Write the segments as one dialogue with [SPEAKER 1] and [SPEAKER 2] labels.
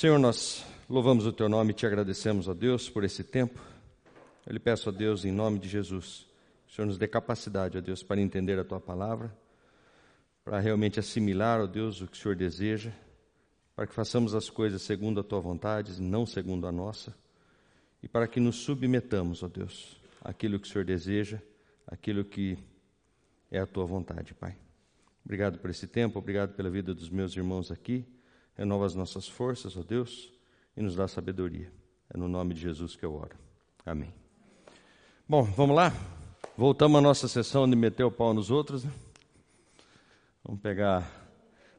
[SPEAKER 1] Senhor, nós louvamos o teu nome e te agradecemos, ó Deus, por esse tempo. Eu lhe peço, ó Deus, em nome de Jesus, que o Senhor nos dê capacidade, ó Deus, para entender a tua palavra, para realmente assimilar, ó Deus, o que o Senhor deseja, para que façamos as coisas segundo a tua vontade e não segundo a nossa, e para que nos submetamos, ó Deus, àquilo que o Senhor deseja, aquilo que é a tua vontade, Pai. Obrigado por esse tempo, obrigado pela vida dos meus irmãos aqui. Renova as nossas forças, ó Deus, e nos dá sabedoria. É no nome de Jesus que eu oro. Amém. Bom, vamos lá? Voltamos à nossa sessão de meter o pau nos outros. Né? Vamos pegar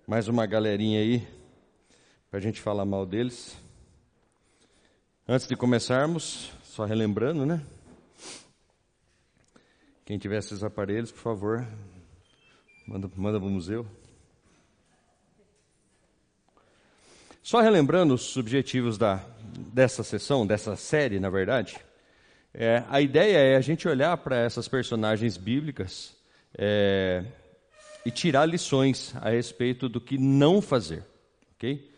[SPEAKER 1] mais uma galerinha aí para a gente falar mal deles. Antes de começarmos, só relembrando, né? Quem tiver esses aparelhos, por favor, manda, manda para o museu. Só relembrando os objetivos da, dessa sessão, dessa série, na verdade, é, a ideia é a gente olhar para essas personagens bíblicas é, e tirar lições a respeito do que não fazer, ok?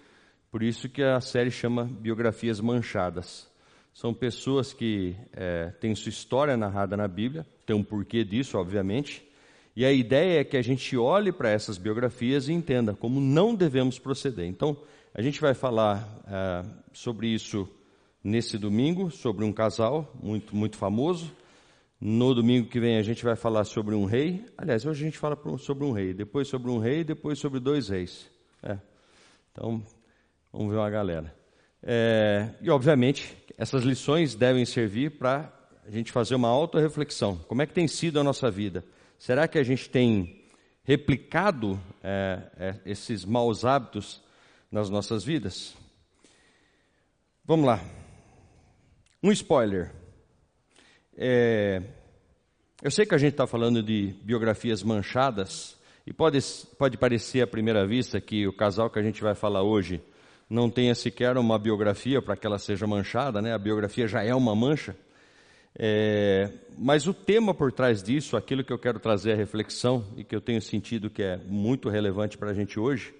[SPEAKER 1] Por isso que a série chama Biografias Manchadas. São pessoas que é, têm sua história narrada na Bíblia, tem um porquê disso, obviamente, e a ideia é que a gente olhe para essas biografias e entenda como não devemos proceder. Então, a gente vai falar é, sobre isso nesse domingo, sobre um casal muito, muito famoso. No domingo que vem a gente vai falar sobre um rei. Aliás, hoje a gente fala sobre um rei, depois sobre um rei, depois sobre dois reis. É. Então, vamos ver uma galera. É, e, obviamente, essas lições devem servir para a gente fazer uma auto-reflexão. Como é que tem sido a nossa vida? Será que a gente tem replicado é, é esses maus hábitos nas nossas vidas. Vamos lá. Um spoiler. É, eu sei que a gente está falando de biografias manchadas, e pode, pode parecer à primeira vista que o casal que a gente vai falar hoje não tenha sequer uma biografia para que ela seja manchada, né? a biografia já é uma mancha. É, mas o tema por trás disso, aquilo que eu quero trazer à reflexão e que eu tenho sentido que é muito relevante para a gente hoje,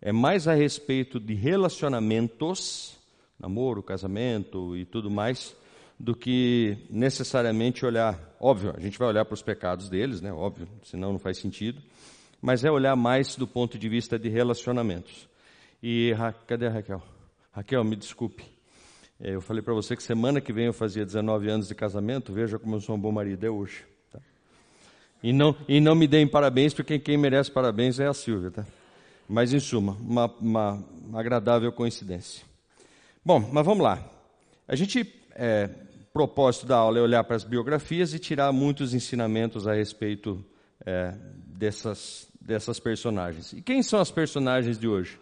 [SPEAKER 1] é mais a respeito de relacionamentos, namoro, casamento e tudo mais, do que necessariamente olhar. Óbvio, a gente vai olhar para os pecados deles, né? Óbvio, senão não faz sentido. Mas é olhar mais do ponto de vista de relacionamentos. E cadê a Raquel? Raquel, me desculpe. É, eu falei para você que semana que vem eu fazia 19 anos de casamento. Veja como eu sou um bom marido é hoje. Tá? E não e não me deem parabéns porque quem merece parabéns é a Silvia, tá? Mas, em suma, uma, uma, agradável coincidência. Bom, mas vamos lá. A gente, é, propósito da aula é olhar para as biografias e tirar muitos ensinamentos a respeito é, dessas, dessas personagens. E quem são as personagens de hoje?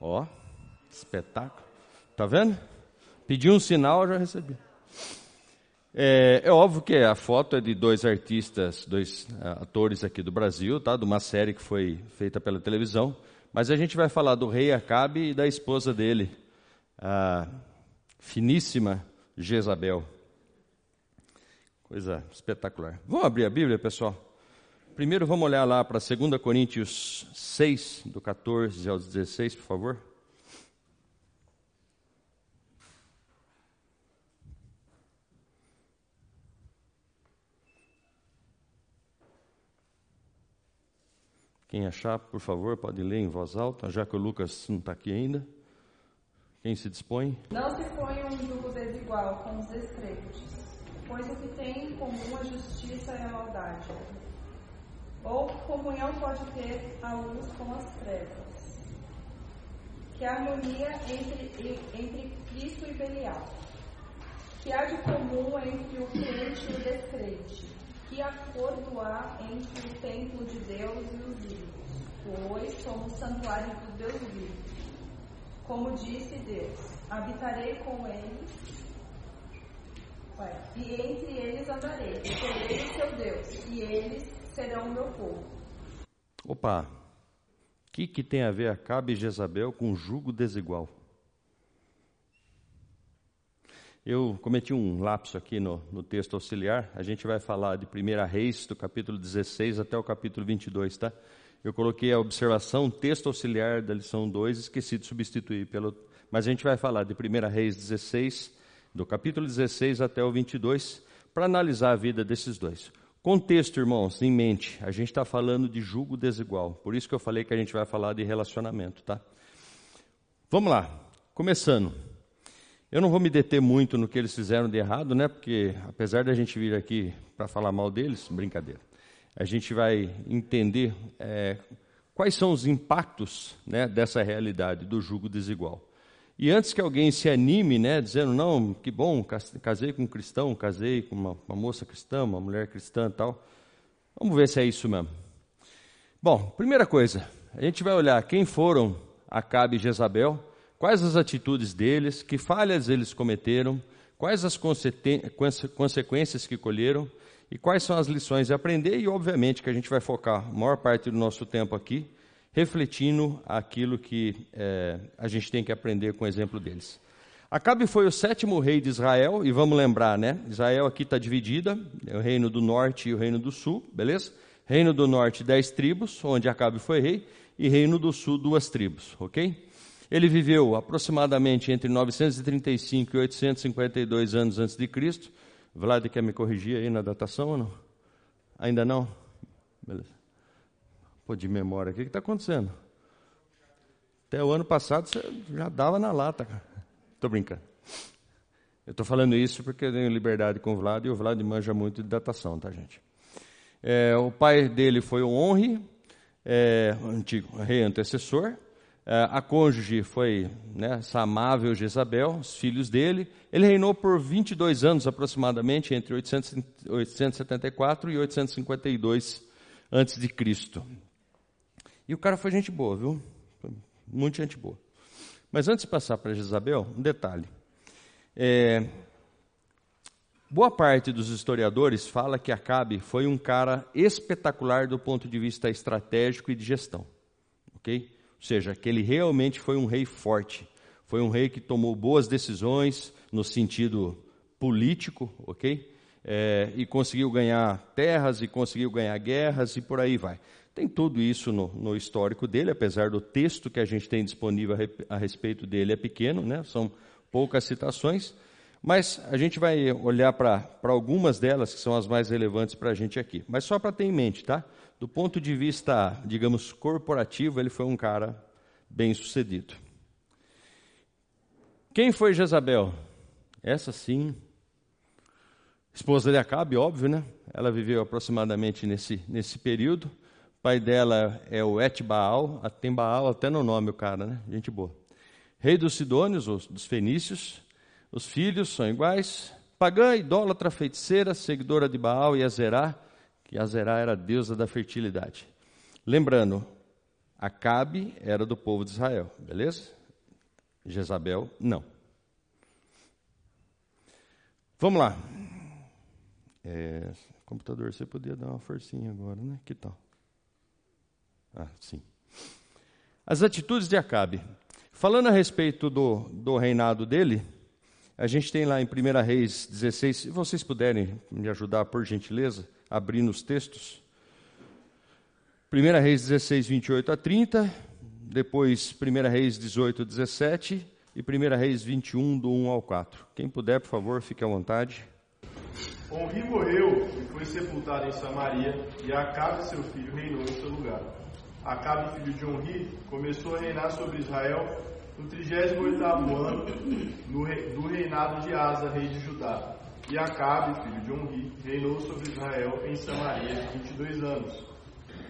[SPEAKER 1] Ó, espetáculo. Tá vendo? Pedi um sinal, já recebi. É, é, óbvio que a foto é de dois artistas, dois uh, atores aqui do Brasil, tá? De uma série que foi feita pela televisão. Mas a gente vai falar do rei Acabe e da esposa dele, a finíssima Jezabel. Coisa espetacular. Vamos abrir a Bíblia, pessoal? Primeiro vamos olhar lá para 2 Coríntios 6, do 14 ao 16, por favor. Quem achar, por favor, pode ler em voz alta, já que o Lucas não está aqui ainda. Quem se dispõe?
[SPEAKER 2] Não se ponha um jugo desigual com os descrentes, pois o que tem em comum a justiça é a maldade. Ou comunhão pode ter a luz com as trevas? Que harmonia entre, entre Cristo e Belial? Que há de comum entre o crente e o descrente? Que acordo há entre o templo de Deus e os ídolos? Pois somos santuário do Deus vivo. Como disse Deus, habitarei com eles e entre eles andarei, serei o seu Deus, e eles serão o meu povo.
[SPEAKER 1] Opa, o que, que tem a ver Acabe e Jezabel com jugo desigual? Eu cometi um lapso aqui no, no, texto auxiliar. A gente vai falar de 1 Reis, do capítulo 16 até o capítulo 22, tá? Eu coloquei a observação, texto auxiliar da lição 2, esqueci de substituir pelo. Mas a gente vai falar de 1 Reis 16, do capítulo 16 até o 22, para analisar a vida desses dois. Contexto, irmãos, em mente, a gente está falando de julgo desigual, por isso que eu falei que a gente vai falar de relacionamento, tá? Vamos lá, começando. Eu não vou me deter muito no que eles fizeram de errado, né? Porque apesar da gente vir aqui para falar mal deles, brincadeira a gente vai entender é, quais são os impactos né, dessa realidade do jugo desigual. E antes que alguém se anime, né, dizendo, não, que bom, casei com um cristão, casei com uma, uma moça cristã, uma mulher cristã tal, vamos ver se é isso mesmo. Bom, primeira coisa, a gente vai olhar quem foram Acabe e Jezabel, quais as atitudes deles, que falhas eles cometeram, quais as consequências que colheram, e quais são as lições a aprender, e obviamente que a gente vai focar a maior parte do nosso tempo aqui, refletindo aquilo que é, a gente tem que aprender com o exemplo deles. Acabe foi o sétimo rei de Israel, e vamos lembrar, né? Israel aqui está dividida, é o reino do norte e o reino do sul, beleza? Reino do norte, dez tribos, onde Acabe foi rei, e reino do sul, duas tribos, ok? Ele viveu aproximadamente entre 935 e 852 anos antes de Cristo, Vlad quer me corrigir aí na datação ou não? Ainda não? Beleza. Pô, de memória, o que está acontecendo? Até o ano passado você já dava na lata, cara. Estou brincando. Eu estou falando isso porque eu tenho liberdade com o Vlad e o Vlad manja muito de datação, tá, gente? É, o pai dele foi o Honre, é, antigo rei antecessor. É, a cônjuge foi né, essa amável Jezabel, os filhos dele. Ele reinou por 22 anos aproximadamente, entre 874 e 852 antes de Cristo. E o cara foi gente boa, viu? Muito gente boa. Mas antes de passar para Jezabel, um detalhe. É, boa parte dos historiadores fala que Acabe foi um cara espetacular do ponto de vista estratégico e de gestão. Ok? Ou seja, que ele realmente foi um rei forte. Foi um rei que tomou boas decisões no sentido político, ok? É, e conseguiu ganhar terras, e conseguiu ganhar guerras, e por aí vai. Tem tudo isso no, no, histórico dele, apesar do texto que a gente tem disponível a, respeito dele é pequeno, né? são poucas citações, mas a gente vai olhar para algumas delas, que são as mais relevantes para a gente aqui. Mas só para ter em mente, tá? Do ponto de vista, digamos, corporativo, ele foi um cara bem sucedido. Quem foi Jezabel? Essa sim, esposa de Acabe, óbvio, né? Ela viveu aproximadamente nesse, nesse período. O pai dela é o Etbaal, tem Baal até no nome o cara, né? Gente boa. Rei dos Sidônios, dos fenícios. Os filhos são iguais. Pagã, idólatra, feiticeira, seguidora de Baal e Azerá que Azerá era a deusa da fertilidade. Lembrando, Acabe era do povo de Israel, beleza? Jezabel, não. Vamos lá. É, computador, você podia dar uma forcinha agora, né? Que tal? Ah, sim. As atitudes de Acabe. Falando a respeito do, do reinado dele, a gente tem lá em 1 Reis 16, se vocês puderem me ajudar, por gentileza, abrindo os textos. 1 Reis 16, 28 a 30, depois 1 Reis 18, 17 e 1 Reis 21, do 1 ao 4. Quem puder, por favor, fique à vontade.
[SPEAKER 3] Onri morreu e foi sepultado em Samaria, e Acabe, seu filho, reinou em seu lugar. Acabe, filho de Onri, começou a reinar sobre Israel no 38 ano do reinado de Asa, rei de Judá. E Acabe, filho de Onri, reinou sobre Israel em Samaria 22 anos.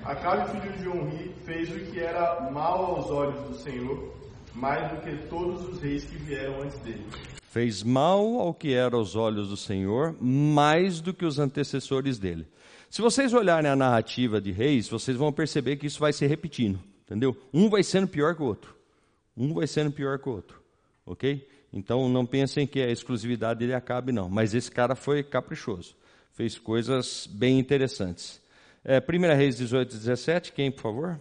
[SPEAKER 3] Acabe, filho de Onri, fez o que era mal aos olhos do Senhor, mais do que todos os reis que vieram antes dele.
[SPEAKER 1] Fez mal ao que era aos olhos do Senhor, mais do que os antecessores dele. Se vocês olharem a narrativa de reis, vocês vão perceber que isso vai se repetindo, entendeu? Um vai sendo pior que o outro. Um vai sendo pior que o outro, ok? Então não pensem que a exclusividade dele acabe, não. Mas esse cara foi caprichoso. Fez coisas bem interessantes. É, 1 Reis 18, 17, quem, por favor?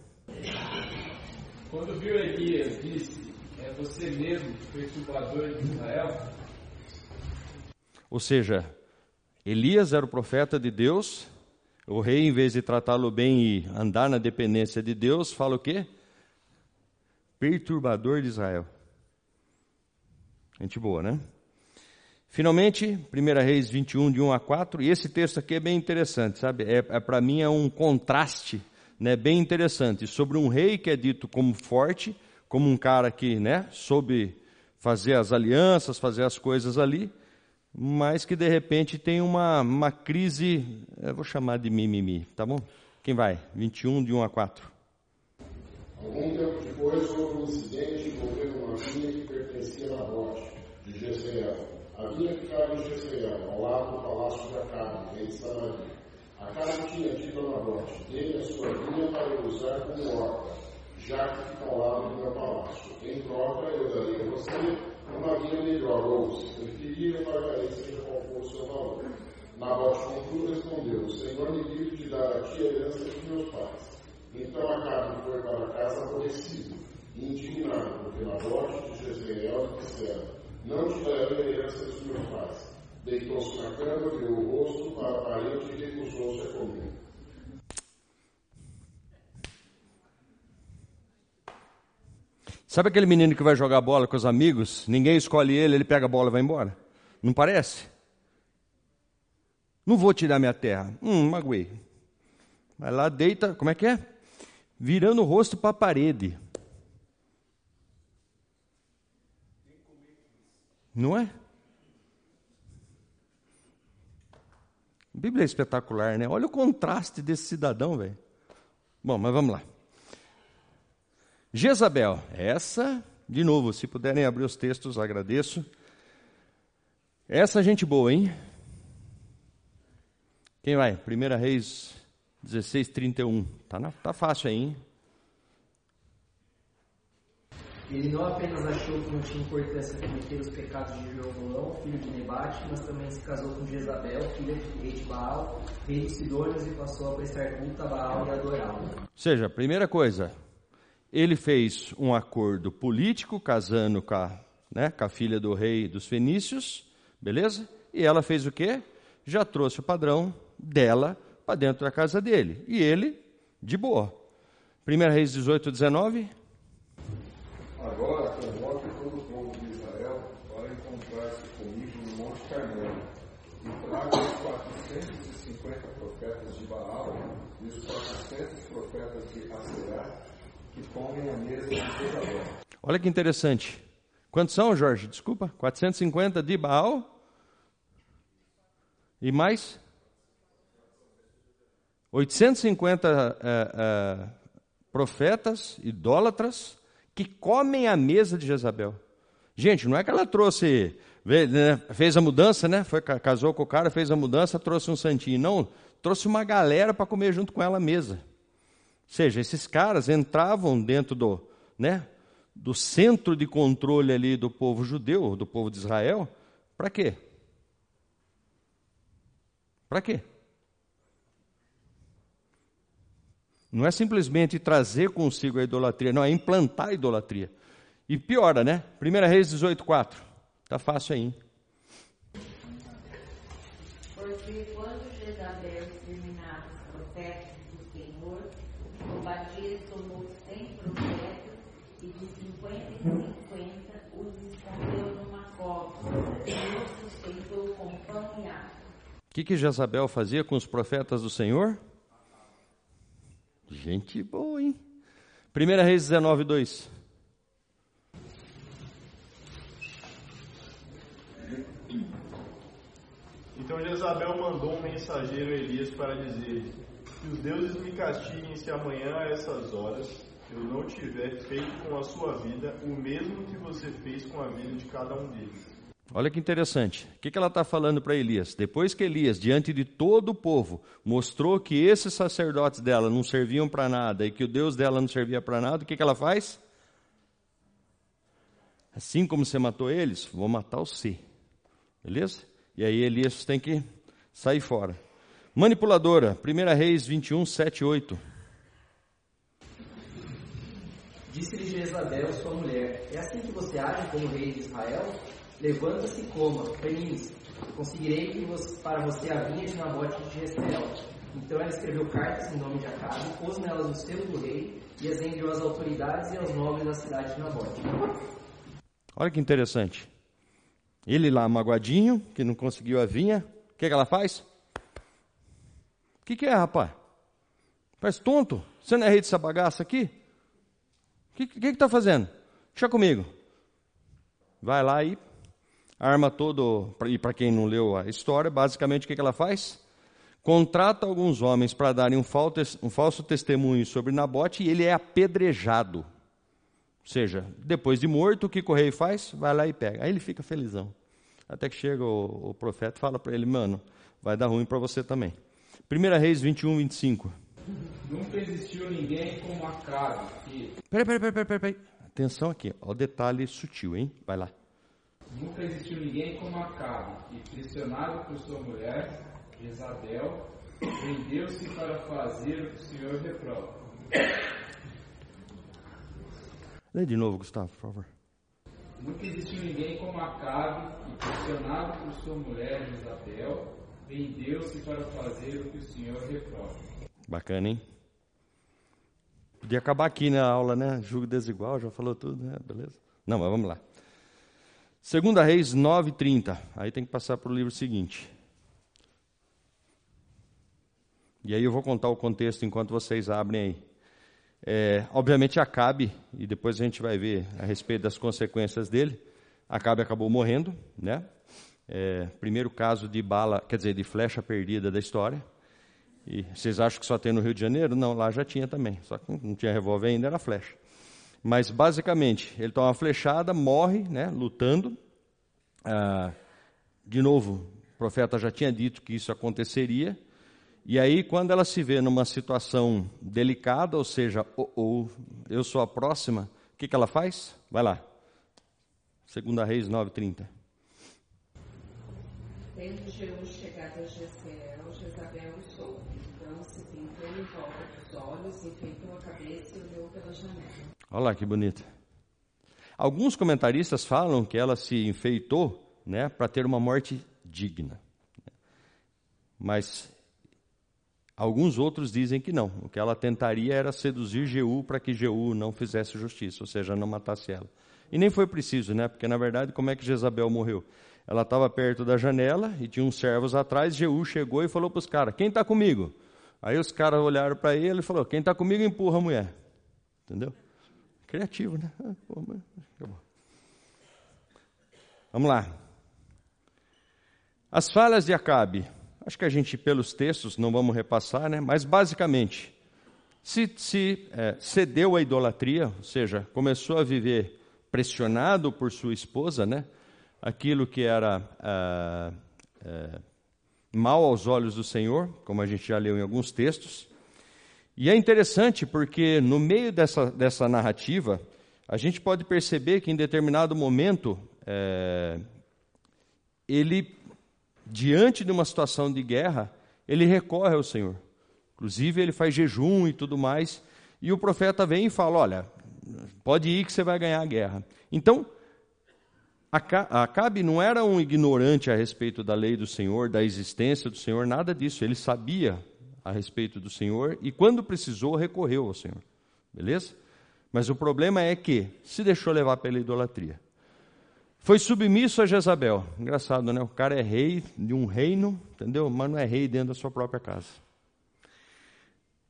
[SPEAKER 4] Quando viu Elias, disse: É você mesmo, perturbador de Israel?
[SPEAKER 1] Ou seja, Elias era o profeta de Deus, O rei, em vez de tratá-lo bem e andar na dependência de Deus, fala o quê? Perturbador de Israel. Gente boa, né? Finalmente, 1 Reis 21, de 1 a 4, e esse texto aqui é bem interessante, sabe? É, é para mim é um contraste né, bem interessante sobre um rei que é dito como forte, como um cara que né, soube fazer as alianças, fazer as coisas ali, mas que de repente tem uma, uma crise, eu vou chamar de mimimi, tá bom? Quem vai? 21, de 1 a 4.
[SPEAKER 5] Algum tempo depois houve um incidente envolvendo uma vinha que pertencia a Nabote, de Jezreel. A vinha ficava em Jezreel, ao lado do palácio de Acabe, rei de Samaria. Acabe tinha dito a Nabote, dê a sua vinha para usar como horta, já que fica ao lado do meu palácio. Em troca, eu darei a você uma vinha melhor, ou, se preferir, eu pagarei seja qual for o seu valor. Nabote, contudo, respondeu, o Senhor me livre de dar a ti a herança dos meus pais. Então Acabe foi para casa aborrecido indignado, porque Nabote de Jezreel dissera, não te darei a herança dos meus pais. Deitou-se na cama, virou o rosto para a parede e recusou-se a comer.
[SPEAKER 1] Sabe aquele menino que vai jogar bola com os amigos? Ninguém escolhe ele, ele pega a bola e vai embora? Não parece? Não vou tirar minha terra. Hum, magoei. Vai lá, deita, como é que é? Virando o rosto para a parede. Não é? Bíblia é espetacular, né? Olha o contraste desse cidadão, velho. Bom, mas vamos lá. Jezabel, essa, de novo, se puderem abrir os textos, agradeço. Essa gente boa, hein? Quem vai? 1 Reis 16, 31. Tá, na, tá fácil aí, hein?
[SPEAKER 6] Ele não apenas achou que não tinha importância cometer os pecados de Jeroboão, filho de Nebate, mas também se casou com Jezabel, filha de rei de Baal, rei dos Sidônios, e passou a prestar culto a Baal e adorá-lo.
[SPEAKER 1] Ou seja, primeira coisa, ele fez um acordo político, casando com a, né, com a filha do rei dos fenícios, beleza? E ela fez o quê? Já trouxe o padrão dela para dentro da casa dele. E ele, de boa. 1 Reis 18, 19.
[SPEAKER 7] Agora convoque todo o povo de Israel para encontrar-se comigo no Monte Carmelo e traga os 450 profetas de Baal e os 400 profetas de Aserá que comem a mesa de Jezabel.
[SPEAKER 1] Olha que interessante. Quantos são, Jorge? Desculpa. 450 de Baal. E mais? 850 é, é, profetas, idólatras, que comem a mesa de Jezabel. Gente, não é que ela trouxe, né, fez a mudança, né? Foi, casou com o cara, fez a mudança, trouxe um santinho. Não, trouxe uma galera para comer junto com ela a mesa seja, esses caras entravam dentro do, né, do centro de controle ali do povo judeu, do povo de Israel, para quê? Para quê? Não é simplesmente trazer consigo a idolatria, não, é implantar a idolatria. E piora, né? 1 Reis 18, 4. Está fácil aí. Hein? O que, que Jezabel fazia com os profetas do Senhor? Gente boa, hein? 1 Reis 19, 2.
[SPEAKER 3] Então Jezabel mandou um mensageiro a Elias para dizer: Que os deuses me castiguem se amanhã a essas horas eu não tiver feito com a sua vida o mesmo que você fez com a vida de cada um deles.
[SPEAKER 1] Olha que interessante. O que, que ela está falando para Elias? Depois que Elias, diante de todo o povo, mostrou que esses sacerdotes dela não serviam para nada e que o Deus dela não servia para nada, o que, que ela faz? Assim como você matou eles, vou matar o C. Beleza? E aí Elias tem que sair fora. Manipuladora, 1 Reis 21, 7, 8.
[SPEAKER 6] Disse-lhe Jezabel, sua mulher: É assim que você age como rei de Israel? Levanta-se e coma, feliz. Conseguirei você, para você a vinha de Nabote de Jezreel. Então ela escreveu cartas em nome de Acabe, pôs nelas o selo do rei e as enviou às autoridades e aos nobres da cidade de Nabote.
[SPEAKER 1] Olha que interessante. Ele lá, magoadinho, que não conseguiu a vinha, o que, que ela faz? O que, que é, rapaz? Faz tonto? Você não é rei dessa bagaça aqui? O que, que, que tá fazendo? Deixa comigo. Vai lá e arma todo. E para quem não leu a história, basicamente o que, que ela faz? Contrata alguns homens para darem um falso, um falso testemunho sobre Nabote e ele é apedrejado. Ou seja, depois de morto, o que o rei faz? Vai lá e pega. Aí ele fica felizão. Até que chega o, o profeta e fala para ele, mano, vai dar ruim para você também. 1 Reis 21, 25.
[SPEAKER 4] Nunca existiu ninguém como Acabe.
[SPEAKER 1] Peraí, peraí, peraí, peraí, peraí. Atenção aqui, ó, o detalhe sutil, hein? Vai lá.
[SPEAKER 4] Nunca existiu ninguém como Acabe que, pressionado por sua mulher, Jezabel, vendeu-se para fazer o que o Senhor reprova.
[SPEAKER 1] Lê de novo, Gustavo, por favor.
[SPEAKER 4] Nunca existiu ninguém como Acabe que, pressionado por sua mulher, Jezabel, vendeu-se para fazer o que o Senhor reprova.
[SPEAKER 1] Bacana, hein? Podia acabar aqui na aula, né? Julgo desigual, já falou tudo, né? Beleza? Não, mas vamos lá. Segunda Reis 9:30. Aí tem que passar para o livro seguinte. E aí eu vou contar o contexto enquanto vocês abrem aí. É, obviamente Acabe, e depois a gente vai ver a respeito das consequências dele. Acabe acabou morrendo, né? É, primeiro caso de bala, quer dizer, de flecha perdida da história. E vocês acham que só tem no Rio de Janeiro? Não, lá já tinha também. Só que não tinha revólver ainda, era flecha. Mas basicamente, ele toma uma flechada, morre, né, lutando. Ah, de novo, o profeta já tinha dito que isso aconteceria. E aí, quando ela se vê numa situação delicada, ou seja, ou, ou eu sou a próxima, o que, que ela faz? Vai lá. Segunda Reis 9:30.
[SPEAKER 2] Tendo Jeú chegado a Jezreel, Jezabel o soube. Então se pintou em volta dos olhos, enfeitou a cabeça e olhou pela janela.
[SPEAKER 1] Olha lá que bonito. Alguns comentaristas falam que ela se enfeitou né, para ter uma morte digna. Mas alguns outros dizem que não. O que ela tentaria era seduzir Jeú para que Jeú não fizesse justiça, ou seja, não matasse ela. E nem foi preciso, né? Porque na verdade, como é que Jezabel morreu? Ela estava perto da janela e tinha uns servos atrás. Jeú chegou e falou para os caras: Quem está comigo? Aí os caras olharam para ele e falou: Quem está comigo empurra a mulher. Entendeu? Criativo, né? Vamos lá. As falhas de Acabe. Acho que a gente, pelos textos, não vamos repassar, né? Mas basicamente, se, se é, cedeu à idolatria, ou seja, começou a viver pressionado por sua esposa, né? Aquilo que era ah, é, mal aos olhos do Senhor, como a gente já leu em alguns textos. E é interessante porque no meio dessa, dessa narrativa, a gente pode perceber que em determinado momento, é, ele, diante de uma situação de guerra, ele recorre ao Senhor. Inclusive, ele faz jejum e tudo mais. E o profeta vem e fala: Olha, pode ir que você vai ganhar a guerra. Então, Acabe não era um ignorante a respeito da lei do Senhor, da existência do Senhor, nada disso. Ele sabia a respeito do Senhor e, quando precisou, recorreu ao Senhor. Beleza? Mas o problema é que se deixou levar pela idolatria. Foi submisso a Jezabel. Engraçado, né? O cara é rei de um reino, entendeu? Mas não é rei dentro da sua própria casa.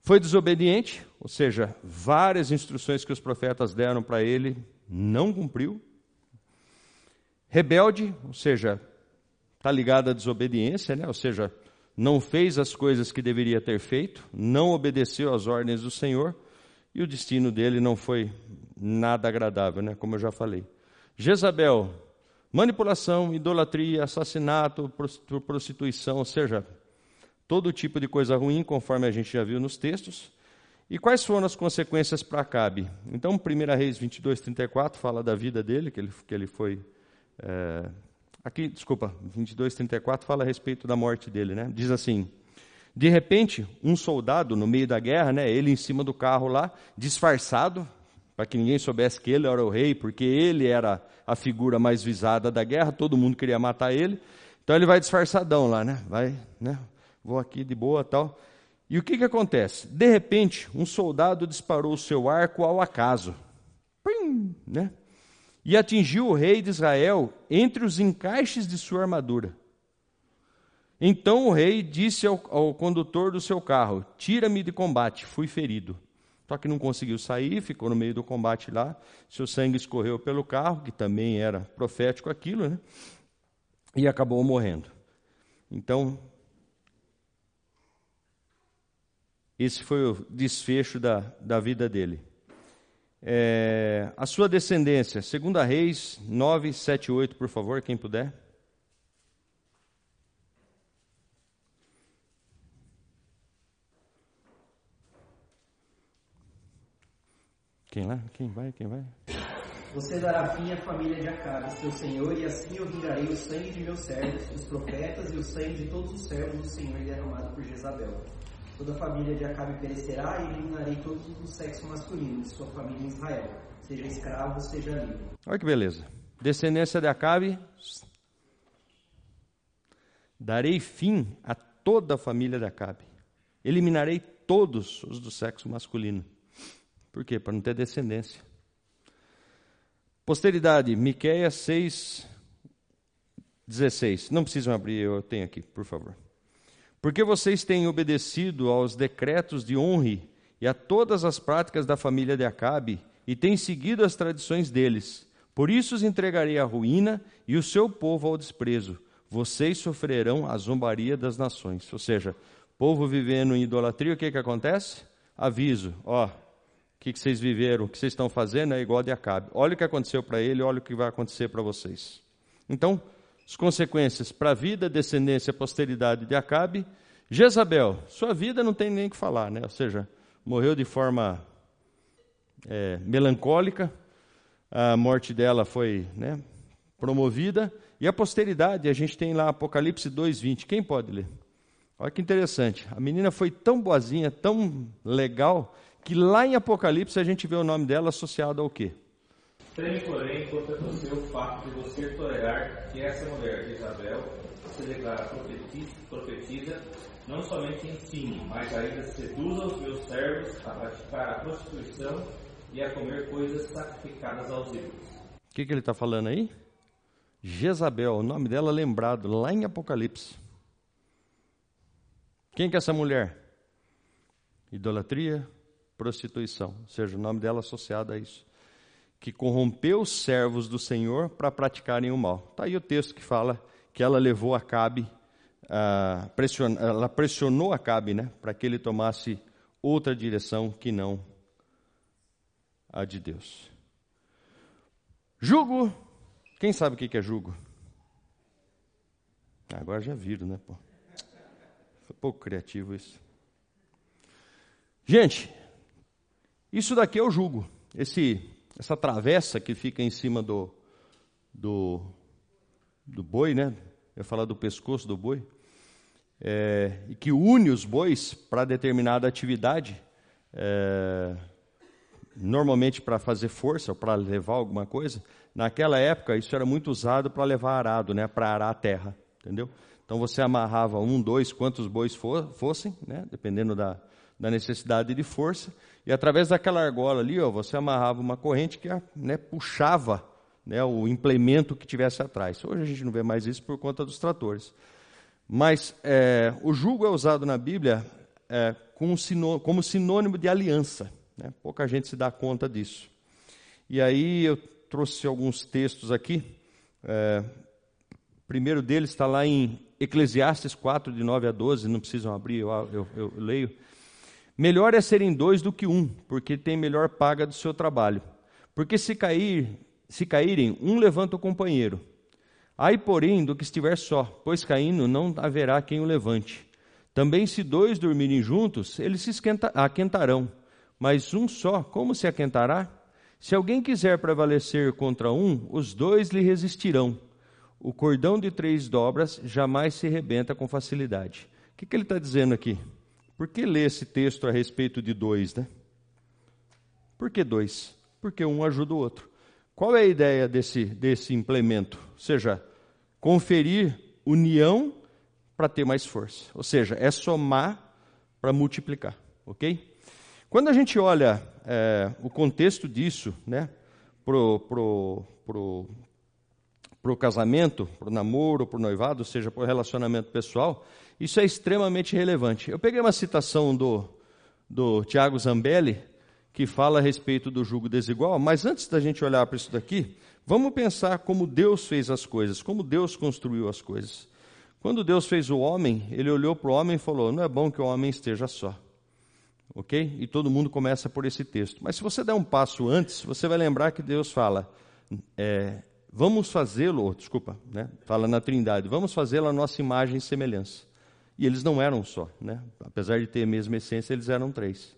[SPEAKER 1] Foi desobediente, ou seja, várias instruções que os profetas deram para ele, não cumpriu. Rebelde, ou seja, está ligado à desobediência, né? ou seja, não fez as coisas que deveria ter feito, não obedeceu às ordens do Senhor, e o destino dele não foi nada agradável, né? como eu já falei. Jezabel, manipulação, idolatria, assassinato, prostituição, ou seja, todo tipo de coisa ruim, conforme a gente já viu nos textos. E quais foram as consequências para Acabe? Então, 1 Reis 22, 34 fala da vida dele, que ele, que ele foi é, aqui, desculpa, 22, 34 fala a respeito da morte dele, né? Diz assim: De repente, um soldado no meio da guerra, né? Ele em cima do carro lá, disfarçado, para que ninguém soubesse que ele era o rei, porque ele era a figura mais visada da guerra, todo mundo queria matar ele. Então ele vai disfarçadão lá, né? Vai, né? Vou aqui de boa tal. E o que, que acontece? De repente, um soldado disparou o seu arco ao acaso. Pim, né? E atingiu o rei de Israel entre os encaixes de sua armadura. Então o rei disse ao, ao condutor do seu carro: Tira-me de combate, fui ferido. Só que não conseguiu sair, ficou no meio do combate lá. Seu sangue escorreu pelo carro, que também era profético aquilo, né? E acabou morrendo. Então, esse foi o desfecho da, da vida dele. É, a sua descendência, 2 Reis 9, 7, 8, por favor, quem puder. Quem lá? Quem vai? Quem vai?
[SPEAKER 6] Você dará fim à família de Acabe, seu senhor, e assim eu vingarei o sangue de meus servos, os profetas, e o sangue de todos os servos do Senhor derramado por Jezabel. Toda a família de Acabe perecerá, e eliminarei todos do sexo masculino de sua família em Israel, seja escravo, seja livre.
[SPEAKER 1] Olha que beleza. Descendência de Acabe. Darei fim a toda a família de Acabe. Eliminarei todos os do sexo masculino. Por quê? Para não ter descendência. Posteridade, Miqueias 6, 16. Não precisam abrir, eu tenho aqui, por favor. Porque vocês têm obedecido aos decretos de honre e a todas as práticas da família de Acabe e têm seguido as tradições deles. Por isso os entregarei à ruína e o seu povo ao desprezo. Vocês sofrerão a zombaria das nações. Ou seja, povo vivendo em idolatria, o que, que acontece? Aviso, ó, que, que vocês viveram, o que vocês estão fazendo é igual de Acabe. Olha o que aconteceu para ele, olha o que vai acontecer para vocês. Então, as consequências para a vida, descendência, posteridade de Acabe. Jezabel, sua vida não tem nem o que falar, né? ou seja, morreu de forma é, melancólica, a morte dela foi né, promovida, e a posteridade, a gente tem lá Apocalipse 2,20. Quem pode ler? Olha que interessante. A menina foi tão boazinha, tão legal, que lá em Apocalipse a gente vê o nome dela associado ao quê?
[SPEAKER 4] Tem, porém, contra você o fato de você tolerar que essa mulher, Isabel, se declara profetiza, não somente ensine, mas ainda seduza os meus servos a praticar a prostituição e a comer coisas sacrificadas aos ídolos.
[SPEAKER 1] O que, que ele está falando aí? Jezabel, o nome dela lembrado lá em Apocalipse. Quem que é essa mulher? Idolatria, prostituição, ou seja, o nome dela associado a isso. Que corrompeu os servos do Senhor para praticarem o mal. Está aí o texto que fala que ela levou Acabe, uh, pression, ela pressionou Acabe né, para que ele tomasse outra direção que não a de Deus. Jugo, quem sabe o que é jugo? Agora já viram, né? Pô? Foi pouco criativo isso. Gente, isso daqui é o jugo. Esse, essa travessa que fica em cima do, do, do boi, né? Eu falar do pescoço do boi. É, e que une os bois para determinada atividade, é, normalmente para fazer força, ou para levar alguma coisa. Naquela época, isso era muito usado para levar arado, né, para arar a terra, entendeu? Então você amarrava um, dois, quantos bois fossem, né, dependendo da, da necessidade de força, e através daquela argola ali, ó, você amarrava uma corrente que né, puxava né, o implemento que tivesse atrás. Hoje a gente não vê mais isso por conta dos tratores. Mas é, o jugo é usado na Bíblia é, como, sinônimo, como, sinônimo, de aliança. Né? Pouca gente se dá conta disso. E aí eu trouxe alguns textos aqui. É, o primeiro deles está lá em Eclesiastes 4, de 9 a 12. Não precisam abrir, eu, eu, eu leio. Melhor é serem dois do que um, porque tem melhor paga do seu trabalho. Porque se cair, se caírem, um levanta o companheiro. Ai, porém, do que estiver só, pois caindo não haverá quem o levante. Também se dois dormirem juntos, eles se esquenta, aquentarão. Mas um só, como se aquentará? Se alguém quiser prevalecer contra um, os dois lhe resistirão. O cordão de três dobras jamais se rebenta com facilidade. O que, que ele está dizendo aqui? Por que ler esse texto a respeito de dois, né? Por que dois? Porque um ajuda o outro. Qual é a ideia desse, desse implemento? Ou seja, conferir união para ter mais força. Ou seja, é somar para multiplicar, ok? Quando a gente olha é, o contexto disso, né, pro, pro, pro, pro casamento, pro namoro, pro noivado, ou seja, pro relacionamento pessoal, isso é extremamente relevante. Eu peguei uma citação do, do Tiago Zambelli, que fala a respeito do jugo desigual, mas antes da gente olhar para isso daqui, vamos pensar como Deus fez as coisas, como Deus construiu as coisas. Quando Deus fez o homem, ele olhou para o homem e falou: Não é bom que o homem esteja só. Ok? E todo mundo começa por esse texto. Mas se você der um passo antes, você vai lembrar que Deus fala: é, Vamos fazê-lo, desculpa, né? fala na Trindade, vamos fazê-lo a nossa imagem e semelhança. E eles não eram só, né? apesar de ter a mesma essência, eles eram três.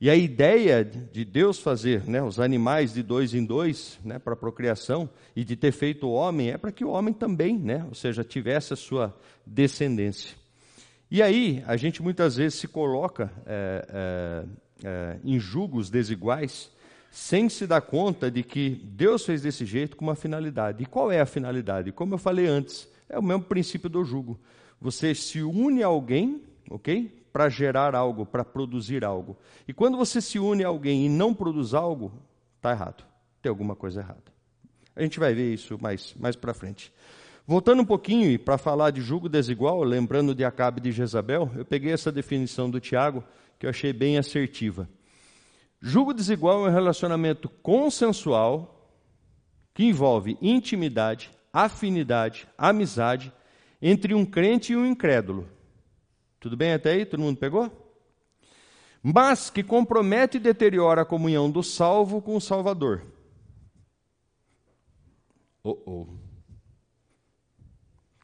[SPEAKER 1] E a ideia de Deus fazer né, os animais de dois em dois né, para a procriação e de ter feito o homem é para que o homem também, né, ou seja, tivesse a sua descendência. E aí a gente muitas vezes se coloca é, é, é, em julgos desiguais sem se dar conta de que Deus fez desse jeito com uma finalidade. E qual é a finalidade? Como eu falei antes, é o mesmo princípio do jugo. Você se une a alguém, ok? para gerar algo, para produzir algo. E quando você se une a alguém e não produz algo, está errado. Tem alguma coisa errada. A gente vai ver isso mais, mais para frente. Voltando um pouquinho para falar de julgo desigual, lembrando de Acabe de Jezabel, eu peguei essa definição do Tiago, que eu achei bem assertiva. Julgo desigual é um relacionamento consensual que envolve intimidade, afinidade, amizade entre um crente e um incrédulo, tudo bem até aí? Todo mundo pegou? Mas que compromete e deteriora a comunhão do salvo com o Salvador. Oh, oh.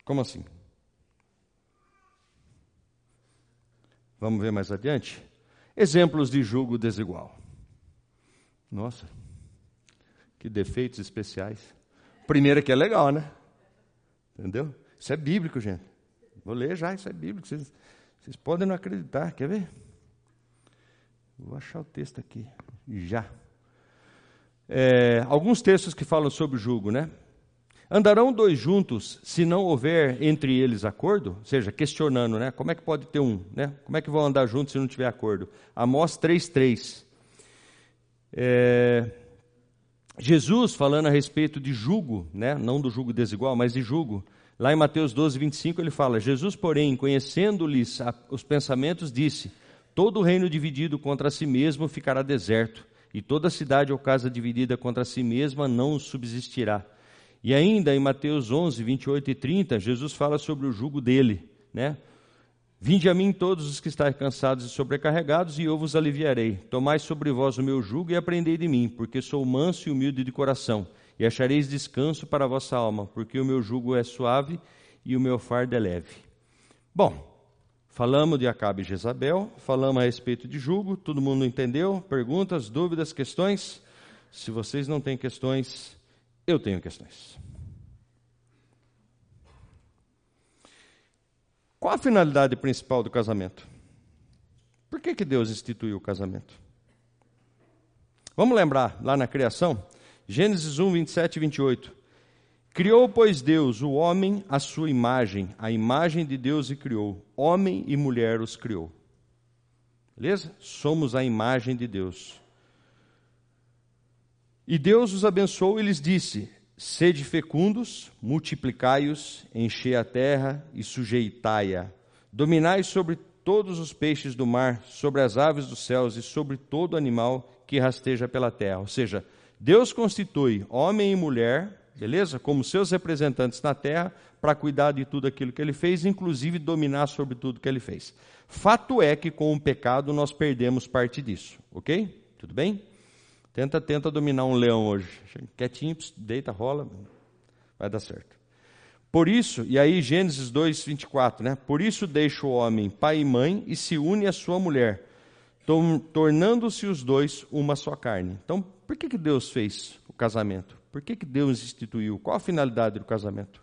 [SPEAKER 1] Como assim? Vamos ver mais adiante? Exemplos de julgo desigual. Nossa, que defeitos especiais. Primeiro que é legal, né? Entendeu? Isso é bíblico, gente. Vou ler já, isso é bíblico. Vocês vocês podem não acreditar, quer ver? Vou achar o texto aqui, já. É, alguns textos que falam sobre o jugo, né? Andarão dois juntos se não houver entre eles acordo? Ou seja, questionando, né? Como é que pode ter um, né? Como é que vão andar juntos se não tiver acordo? Amós 3,3. É, Jesus falando a respeito de jugo, né? Não do jugo desigual, mas de jugo. Lá em Mateus 12, 25, ele fala: Jesus, porém, conhecendo-lhes os pensamentos, disse: Todo reino dividido contra si mesmo ficará deserto, e toda cidade ou casa dividida contra si mesma não subsistirá. E ainda em Mateus 11, 28 e 30, Jesus fala sobre o jugo dele, né? Vinde a mim todos os que estáis cansados e sobrecarregados, e eu vos aliviarei. Tomai sobre vós o meu jugo e aprendei de mim, porque sou manso e humilde de coração e achareis descanso para a vossa alma, porque o meu jugo é suave e o meu fardo é leve. Bom, falamos de Acabe e Jezabel, falamos a respeito de jugo, todo mundo entendeu? Perguntas, dúvidas, questões? Se vocês não têm questões, eu tenho questões. Qual a finalidade principal do casamento? Por que, que Deus instituiu o casamento? Vamos lembrar, lá na criação, Gênesis 1, 27 e 28. Criou, pois, Deus o homem à sua imagem, a imagem de Deus e criou. Homem e mulher os criou. Beleza? Somos a imagem de Deus. E Deus os abençoou e lhes disse: Sede fecundos, multiplicai-os, enchei a terra e sujeitai-a. Dominai sobre todos os peixes do mar, sobre as aves dos céus e sobre todo animal que rasteja pela terra. Ou seja, Deus constitui homem e mulher, beleza? Como seus representantes na terra, para cuidar de tudo aquilo que ele fez, inclusive dominar sobre tudo que ele fez. Fato é que com o pecado nós perdemos parte disso, ok? Tudo bem? Tenta, tenta dominar um leão hoje. Quietinho, deita, rola, vai dar certo. Por isso, e aí Gênesis 2, 24, né? Por isso deixa o homem pai e mãe e se une à sua mulher, tornando-se os dois uma só carne. Então, por que, que Deus fez o casamento? Por que, que Deus instituiu? Qual a finalidade do casamento?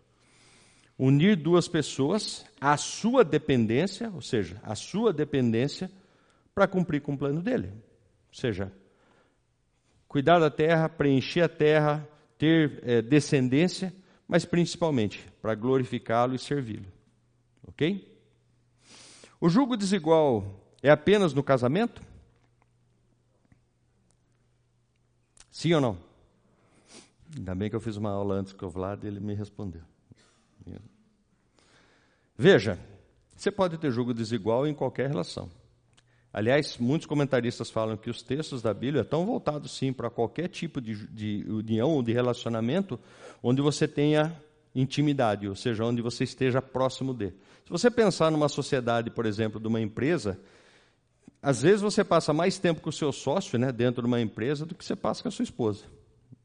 [SPEAKER 1] Unir duas pessoas à sua dependência, ou seja, à sua dependência, para cumprir com o plano dele. Ou seja, cuidar da terra, preencher a terra, ter é, descendência, mas principalmente para glorificá-lo e servi-lo. Ok? O julgo desigual é apenas no casamento? Sim ou não? Ainda bem que eu fiz uma aula antes com o Vlad e ele me respondeu. Veja, você pode ter julgo desigual em qualquer relação. Aliás, muitos comentaristas falam que os textos da Bíblia estão voltados sim para qualquer tipo de, de união ou de relacionamento onde você tenha intimidade, ou seja, onde você esteja próximo de. Se você pensar numa sociedade, por exemplo, de uma empresa, às vezes você passa mais tempo com o seu sócio, né, dentro de uma empresa, do que você passa com a sua esposa.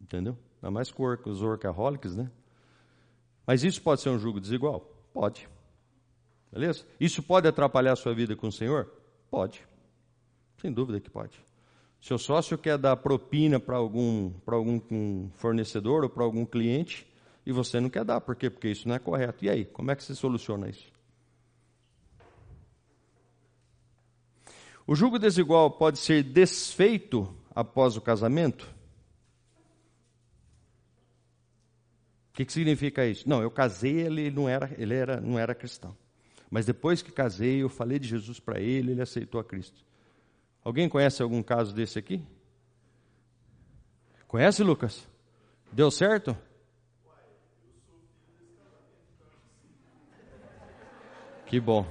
[SPEAKER 1] Entendeu? Ainda mais com os workaholics, né? Mas isso pode ser um jugo desigual? Pode. Beleza? Isso pode atrapalhar a sua vida com o Senhor? Pode. Sem dúvida que pode. Seu sócio quer dar propina para algum, algum fornecedor ou para algum cliente e você não quer dar. Por quê? Porque isso não é correto. E aí, como é que se soluciona isso? O jugo desigual pode ser desfeito após o casamento? O que, que significa isso? Não, eu casei, ele não era, ele era, não era cristão. Mas depois que casei, eu falei de Jesus para ele, ele aceitou a Cristo. Alguém conhece algum caso desse aqui? Conhece, Lucas? Deu certo? Que bom.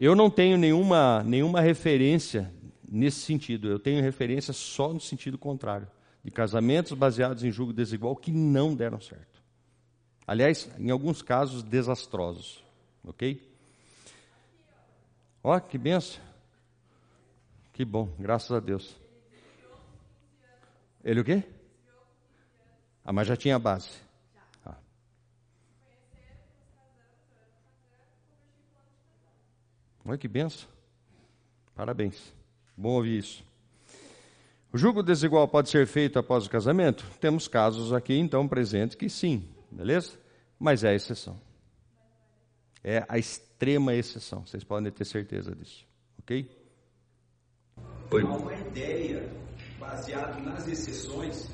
[SPEAKER 1] Eu não tenho nenhuma, nenhuma referência nesse sentido. Eu tenho referência só no sentido contrário. De casamentos baseados em julgo desigual que não deram certo. Aliás, em alguns casos desastrosos. Ok? Ó, que benção. Que bom, graças a Deus. Ele o quê? Ah, mas já tinha base. Olha que benção. Parabéns. Bom ouvir isso. O julgo desigual pode ser feito após o casamento? Temos casos aqui, então, presentes que sim, beleza? Mas é a exceção. É a extrema exceção, vocês podem ter certeza disso, ok?
[SPEAKER 8] Oi. Há uma ideia baseada nas exceções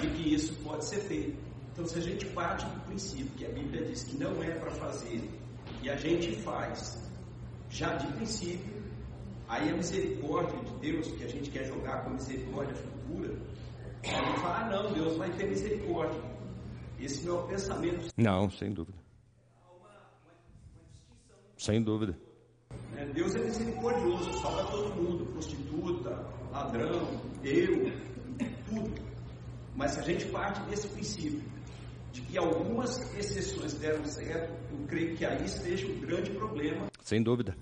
[SPEAKER 8] de que isso pode ser feito. Então, se a gente parte do princípio que a Bíblia diz que não é para fazer e a gente faz, já de princípio, aí a misericórdia de Deus, que a gente quer jogar com misericórdia futura, a gente fala, ah, não, Deus vai ter misericórdia. Esse é o pensamento.
[SPEAKER 1] Não, sem dúvida. Sem dúvida.
[SPEAKER 8] É, Deus é misericordioso, salva todo mundo, prostituta, ladrão, eu, tudo. Mas se a gente parte desse princípio, de que algumas exceções deram certo, eu creio que aí esteja um grande problema.
[SPEAKER 1] Sem dúvida.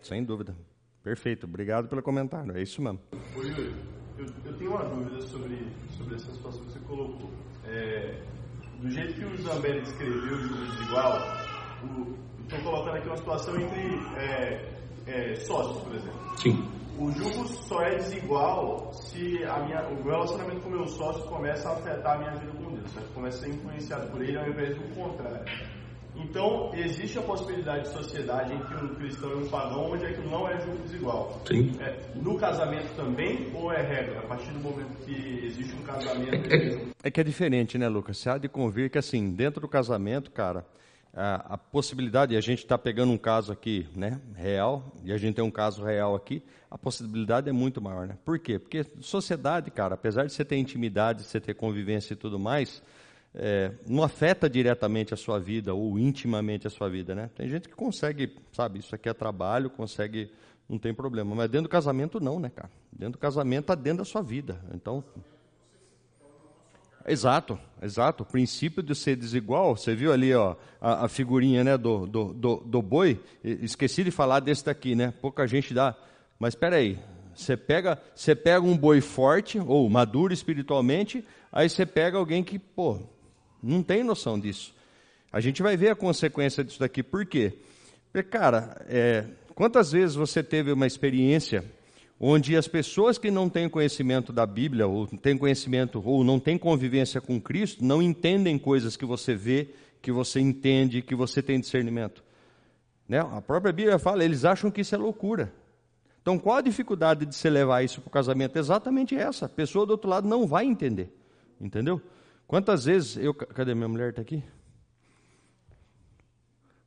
[SPEAKER 1] Sem dúvida. Perfeito. Obrigado pelo comentário. É isso mesmo.
[SPEAKER 3] Oi, Yuri. Eu, eu tenho uma dúvida sobre, sobre essa situação que você colocou. É, do jeito que o Zambelli descreveu o desigual, o, estou colocando aqui uma situação entre é, é, sócios, por exemplo.
[SPEAKER 1] Sim.
[SPEAKER 3] O jugo só é desigual se a minha, o meu relacionamento com o meu sócio começa a afetar a minha vida com Deus, certo? começa a ser influenciado por ele ao invés do contrário. Então, existe a possibilidade de sociedade entre um cristão e um pagão onde aquilo não é jugo desigual.
[SPEAKER 1] Sim.
[SPEAKER 3] É, no casamento também ou é regra? A partir do momento que existe um casamento.
[SPEAKER 1] É, é, é que é diferente, né, Lucas? Você há de convir que, assim, dentro do casamento, cara a, a possibilidade, e a gente está pegando um caso aqui né, real, e a gente tem um caso real aqui, a possibilidade é muito maior. Né? Por quê? Porque sociedade, cara, apesar de você ter intimidade, você ter convivência e tudo mais, é, não afeta diretamente a sua vida ou intimamente a sua vida. Né? Tem gente que consegue, sabe, isso aqui é trabalho, consegue, não tem problema. Mas dentro do casamento, não, né, cara? Dentro do casamento está dentro da sua vida. Então, Exato, exato. O princípio de ser desigual, você viu ali ó, a, a figurinha né, do, do, do, do, boi? Esqueci de falar desse daqui, né? Pouca gente dá. Mas espera aí, você pega, você pega um boi forte, ou maduro espiritualmente, aí você pega alguém que, pô, não tem noção disso. A gente vai ver a consequência disso daqui. Por quê? Porque, cara, é, quantas vezes você teve uma experiência onde as pessoas que não têm conhecimento da Bíblia, ou têm conhecimento, ou não têm convivência com Cristo, não entendem coisas que você vê, que você entende, que você tem discernimento. Né? A própria Bíblia fala, eles acham que isso é loucura. Então, qual a dificuldade de se levar isso para o casamento? Exatamente essa. A pessoa do outro lado não vai entender. Entendeu? Quantas vezes eu. Cadê minha mulher? Está aqui?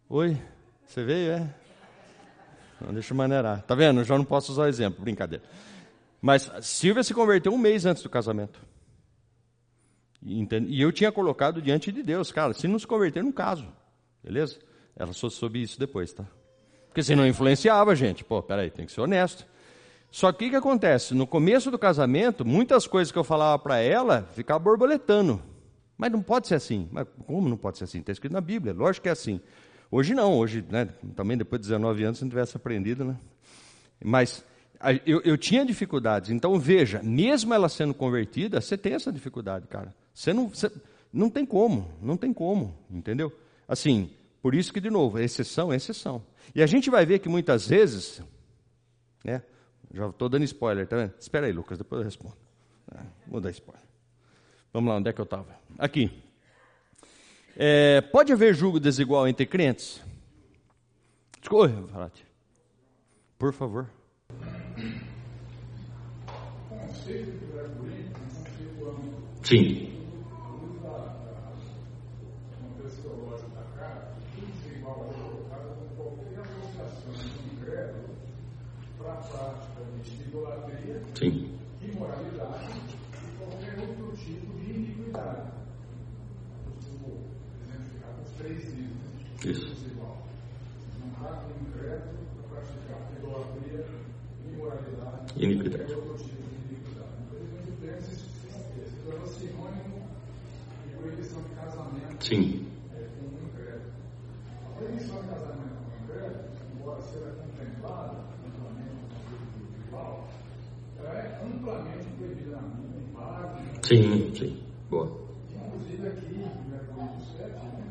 [SPEAKER 1] Oi? Você veio, é? Não, deixa eu maneirar. Tá vendo? Eu já não posso usar exemplo, brincadeira. Mas Silvia se converteu um mês antes do casamento. E eu tinha colocado diante de Deus, cara, se não se converter, não caso. Beleza? Ela só soube isso depois, tá? Porque se não influenciava, gente. Pô, peraí, tem que ser honesto. Só que o que acontece? No começo do casamento, muitas coisas que eu falava para ela ficavam borboletando. Mas não pode ser assim. Mas como não pode ser assim? Está escrito na Bíblia, lógico que é assim. Hoje não, hoje, né, também depois de 19 anos, se não tivesse aprendido, né? Mas eu, eu tinha dificuldades. Então, veja, mesmo ela sendo convertida, você tem essa dificuldade, cara. Você não, você, não tem como, não tem como, entendeu? Assim, por isso que, de novo, é exceção é exceção. E a gente vai ver que muitas vezes, né? Já estou dando spoiler, tá vendo? Espera aí, Lucas, depois eu respondo. Ah, vou dar spoiler. Vamos lá, onde é que eu estava? Aqui. É, pode haver julgo desigual entre crentes? Desculpa, Por favor. Sim. Imoralidade e qualquer outro tipo de iniquidade. Vou exemplificar com os três itens. Isso. Não há incrédulo para praticar idolatria, imoralidade iniquidade. e outro tipo de iniquidade. Então, ele tem esses se torna sinônimo de proibição de casamento Sim. A proibição de casamento com embora seja contemplada é amplamente na. Sim, sim. Boa. Inclusive aqui, em Mercúrio 7, né?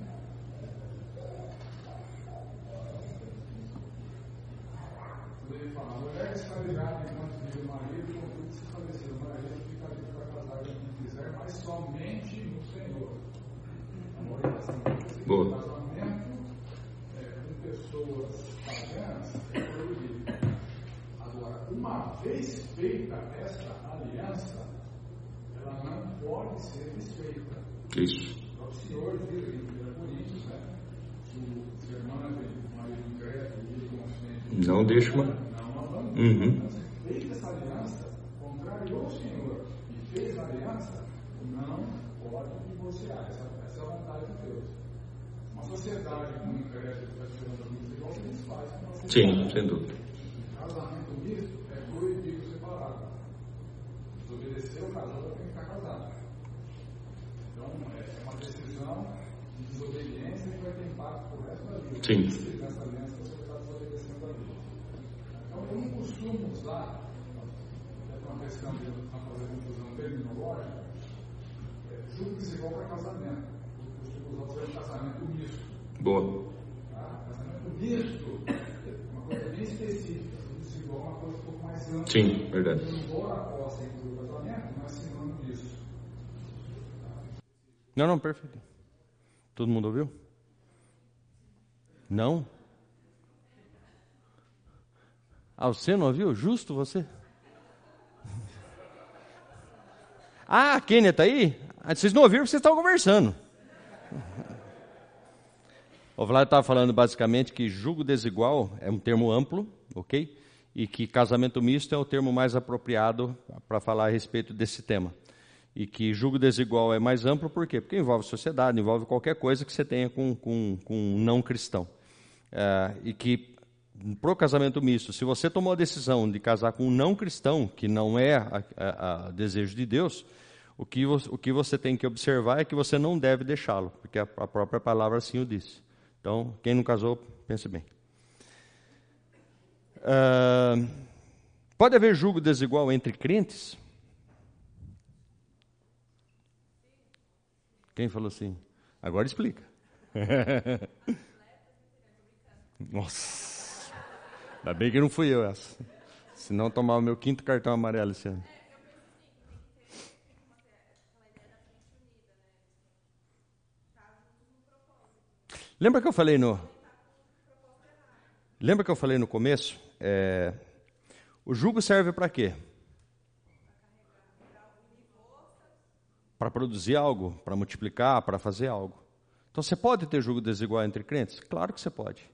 [SPEAKER 1] Quando ele fala, mulher escravizada enquanto vive o marido, contudo se falecer o marido, fica livre para casar com somente no Senhor. A orientação Boa. casamento é, com pessoas pagãs é proibido. Agora, uma vez feita esta aliança, ela não pode ser desfeita. Isso. O Senhor diz em 1 Coríntios, né? Se o irmão é marido incrédulo. Não deixa uma. Não, não. Uhum. Então, se fez essa aliança, contrariou o Senhor e fez a aliança, não pode divorciar. Essa, essa é a vontade de Deus. Uma sociedade com incrédulo que está tirando a vida igual que eles fazem. Sim, sem dúvida. Casamento misto é proibido desobedecer o casal tem que ficar casado. Então, é uma decisão de desobediência que vai ter impacto por resto da vida. Sim. Se nessa aliança você está desobedecendo a Deus. Então, eu não costumo usar, é uma questão de não fazer confusão terminológica, é, julgo desigual para casamento. Eu costumo usar o casamento misto. Boa. Tá? Casamento misto é coisa bem específica. Desigual é uma coisa um pouco mais ampla. Sim, verdade. Embora possa incluir Não, não, perfeito. Todo mundo ouviu? Não? Ah, você não ouviu? Justo você? Ah, a Kênia está aí? Ah, vocês não ouviram porque vocês estavam conversando. O Vlad estava falando basicamente que julgo desigual é um termo amplo, ok? E que casamento misto é o termo mais apropriado para falar a respeito desse tema e que julgo desigual é mais amplo, por quê? Porque envolve sociedade, envolve qualquer coisa que você tenha com, com, com um não cristão. É, e que, para o casamento misto, se você tomou a decisão de casar com um não cristão, que não é a, a, a desejo de Deus, o que, o que você tem que observar é que você não deve deixá-lo, porque a, a própria palavra assim o disse. Então, quem não casou, pense bem. Uh, pode haver julgo desigual entre crentes? Quem falou assim? Agora explica. Nossa. Ainda bem que não fui eu essa. Senão tomava o meu quinto cartão amarelo esse ano. Lembra que eu falei no. Lembra que eu falei no começo? É... O jugo serve para quê? para produzir algo, para multiplicar, para fazer algo. Então você pode ter julgo desigual entre crentes? Claro que você pode.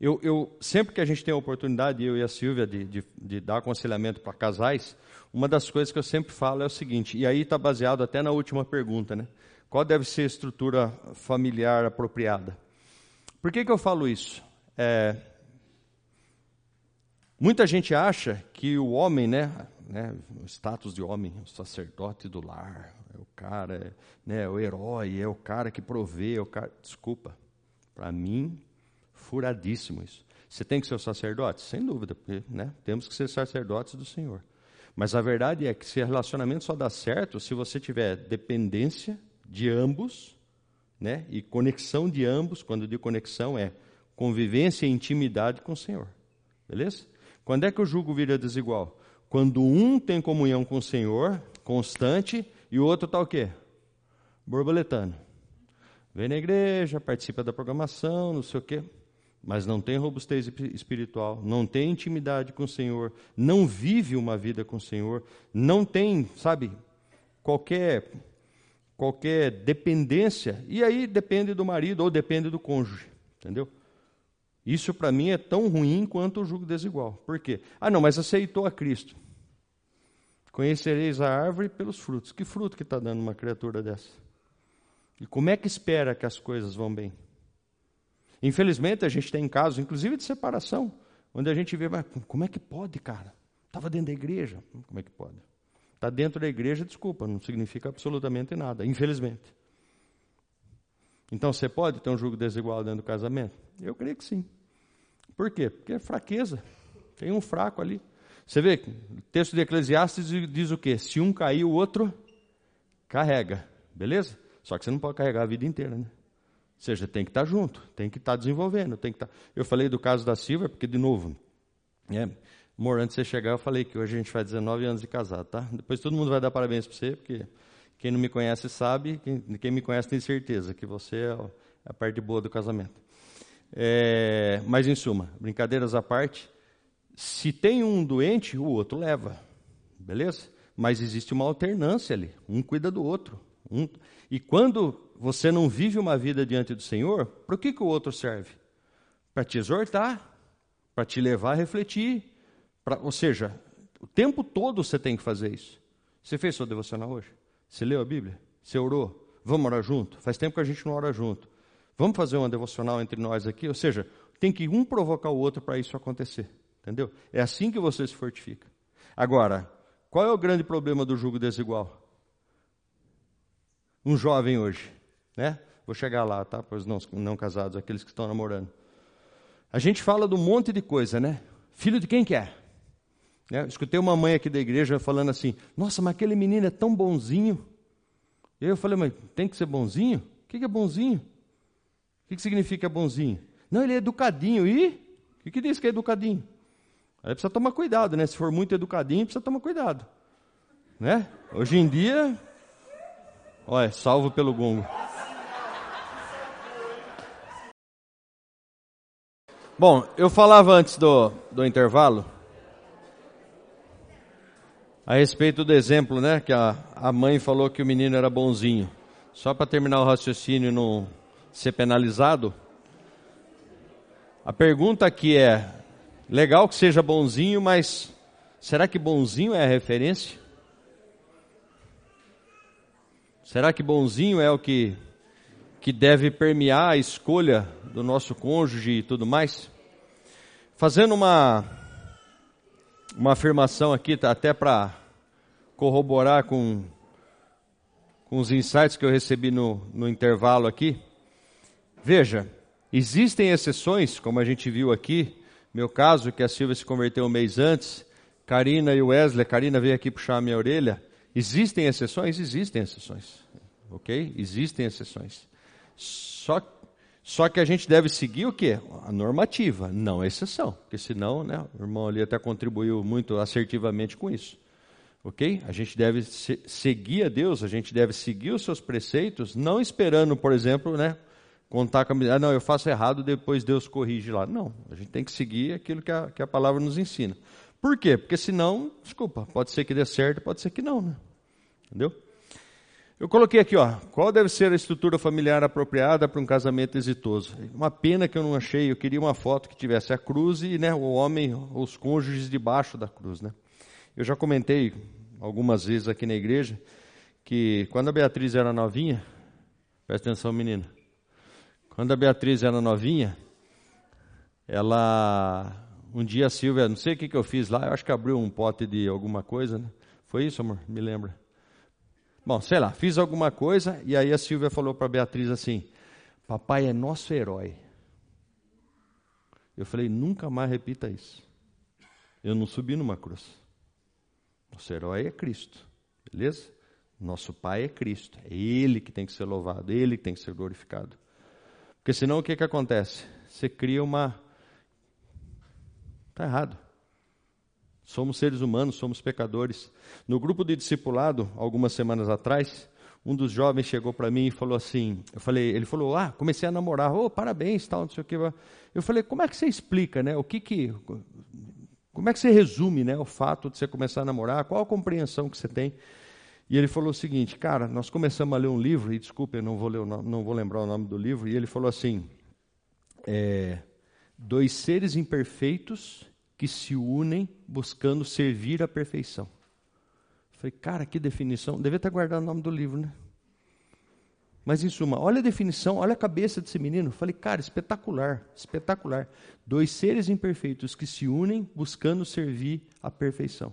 [SPEAKER 1] Eu, eu, sempre que a gente tem a oportunidade, eu e a Silvia, de, de, de dar aconselhamento para casais, uma das coisas que eu sempre falo é o seguinte, e aí está baseado até na última pergunta, né? Qual deve ser a estrutura familiar apropriada? Por que, que eu falo isso? É, muita gente acha que o homem, né, né, o status de homem, o sacerdote do lar, é o cara, é, né, o herói, é o cara que provê, é o cara. Desculpa, para mim, furadíssimo isso. Você tem que ser o sacerdote? Sem dúvida, porque né, temos que ser sacerdotes do Senhor. Mas a verdade é que se relacionamento só dá certo se você tiver dependência de ambos, né, e conexão de ambos, quando eu digo conexão, é convivência e intimidade com o Senhor. Beleza? Quando é que o jugo vira desigual? Quando um tem comunhão com o Senhor, constante, e o outro está o quê? Borboletando. Vem na igreja, participa da programação, não sei o quê, mas não tem robustez espiritual, não tem intimidade com o Senhor, não vive uma vida com o Senhor, não tem, sabe, qualquer qualquer dependência, e aí depende do marido ou depende do cônjuge, entendeu? Isso para mim é tão ruim quanto o jugo desigual. Por quê? Ah, não, mas aceitou a Cristo. Conhecereis a árvore pelos frutos. Que fruto que está dando uma criatura dessa? E como é que espera que as coisas vão bem? Infelizmente, a gente tem casos, inclusive de separação, onde a gente vê, mas como é que pode, cara? Estava dentro da igreja. Como é que pode? Está dentro da igreja, desculpa, não significa absolutamente nada, infelizmente. Então você pode ter um julgo desigual dentro do casamento? Eu creio que sim. Por quê? Porque é fraqueza. Tem um fraco ali. Você vê, o texto de Eclesiastes diz o quê? Se um cair, o outro carrega. Beleza? Só que você não pode carregar a vida inteira, né? Ou seja, tem que estar junto, tem que estar desenvolvendo, tem que estar. Eu falei do caso da Silvia, porque, de novo, é, amor, antes de você chegar, eu falei que hoje a gente faz 19 anos de casado, tá? Depois todo mundo vai dar parabéns para você, porque quem não me conhece sabe, quem, quem me conhece tem certeza que você é a parte boa do casamento. É, mas, em suma, brincadeiras à parte, se tem um doente, o outro leva, beleza? Mas existe uma alternância ali, um cuida do outro. Um, e quando você não vive uma vida diante do Senhor, para o que, que o outro serve? Para te exortar, para te levar a refletir. Pra, ou seja, o tempo todo você tem que fazer isso. Você fez sua devocional hoje? Você leu a Bíblia? Você orou? Vamos orar junto? Faz tempo que a gente não ora junto. Vamos fazer uma devocional entre nós aqui? Ou seja, tem que um provocar o outro para isso acontecer. Entendeu? É assim que você se fortifica. Agora, qual é o grande problema do jugo desigual? Um jovem hoje, né? Vou chegar lá, tá? Para os não, não casados, aqueles que estão namorando. A gente fala de um monte de coisa, né? Filho de quem que é? Né? Escutei uma mãe aqui da igreja falando assim: Nossa, mas aquele menino é tão bonzinho. E eu falei: Mas tem que ser bonzinho? O que é bonzinho? O que significa bonzinho? Não, ele é educadinho. E? O que diz que é educadinho? Aí precisa tomar cuidado, né? Se for muito educadinho, precisa tomar cuidado. Né? Hoje em dia, olha, salvo pelo gongo. Bom, eu falava antes do, do intervalo a respeito do exemplo, né? Que a, a mãe falou que o menino era bonzinho. Só para terminar o raciocínio e não ser penalizado. A pergunta aqui é: Legal que seja bonzinho, mas será que bonzinho é a referência? Será que bonzinho é o que, que deve permear a escolha do nosso cônjuge e tudo mais? Fazendo uma, uma afirmação aqui, tá, até para corroborar com, com os insights que eu recebi no, no intervalo aqui. Veja, existem exceções, como a gente viu aqui, meu caso, que a Silvia se converteu um mês antes, Karina e Wesley, Karina veio aqui puxar a minha orelha. Existem exceções? Existem exceções. Ok? Existem exceções. Só, só que a gente deve seguir o quê? A normativa, não a exceção. Porque senão, né, o irmão ali até contribuiu muito assertivamente com isso. Ok? A gente deve se, seguir a Deus, a gente deve seguir os seus preceitos, não esperando, por exemplo, né, contar com a ah, não, eu faço errado, depois Deus corrige lá. Não, a gente tem que seguir aquilo que a, que a palavra nos ensina. Por quê? Porque senão, desculpa, pode ser que dê certo, pode ser que não, né? Entendeu? Eu coloquei aqui, ó, qual deve ser a estrutura familiar apropriada para um casamento exitoso? Uma pena que eu não achei, eu queria uma foto que tivesse a cruz e né, o homem, os cônjuges debaixo da cruz. Né? Eu já comentei algumas vezes aqui na igreja que quando a Beatriz era novinha, presta atenção menina, quando a Beatriz era novinha, ela, um dia a Silvia, não sei o que, que eu fiz lá, eu acho que abriu um pote de alguma coisa, né? Foi isso, amor? Me lembra? Bom, sei lá, fiz alguma coisa e aí a Silvia falou para Beatriz assim: Papai é nosso herói. Eu falei: nunca mais repita isso. Eu não subi numa cruz. Nosso herói é Cristo, beleza? Nosso Pai é Cristo. É Ele que tem que ser louvado, Ele que tem que ser glorificado. Porque senão o que, que acontece? Você cria uma. Está errado. Somos seres humanos, somos pecadores. No grupo de discipulado, algumas semanas atrás, um dos jovens chegou para mim e falou assim, eu falei, ele falou, ah, comecei a namorar, oh, parabéns, tal, não sei o que. Eu falei, como é que você explica, né? O que que, como é que você resume, né, o fato de você começar a namorar? Qual a compreensão que você tem? E ele falou o seguinte, cara, nós começamos a ler um livro e desculpe, eu não vou ler, nome, não vou lembrar o nome do livro. E ele falou assim, é, dois seres imperfeitos que se unem buscando servir a perfeição. falei, cara, que definição. Devia estar guardado o nome do livro, né? Mas em suma, olha a definição, olha a cabeça desse menino. falei, cara, espetacular, espetacular. Dois seres imperfeitos que se unem buscando servir a perfeição.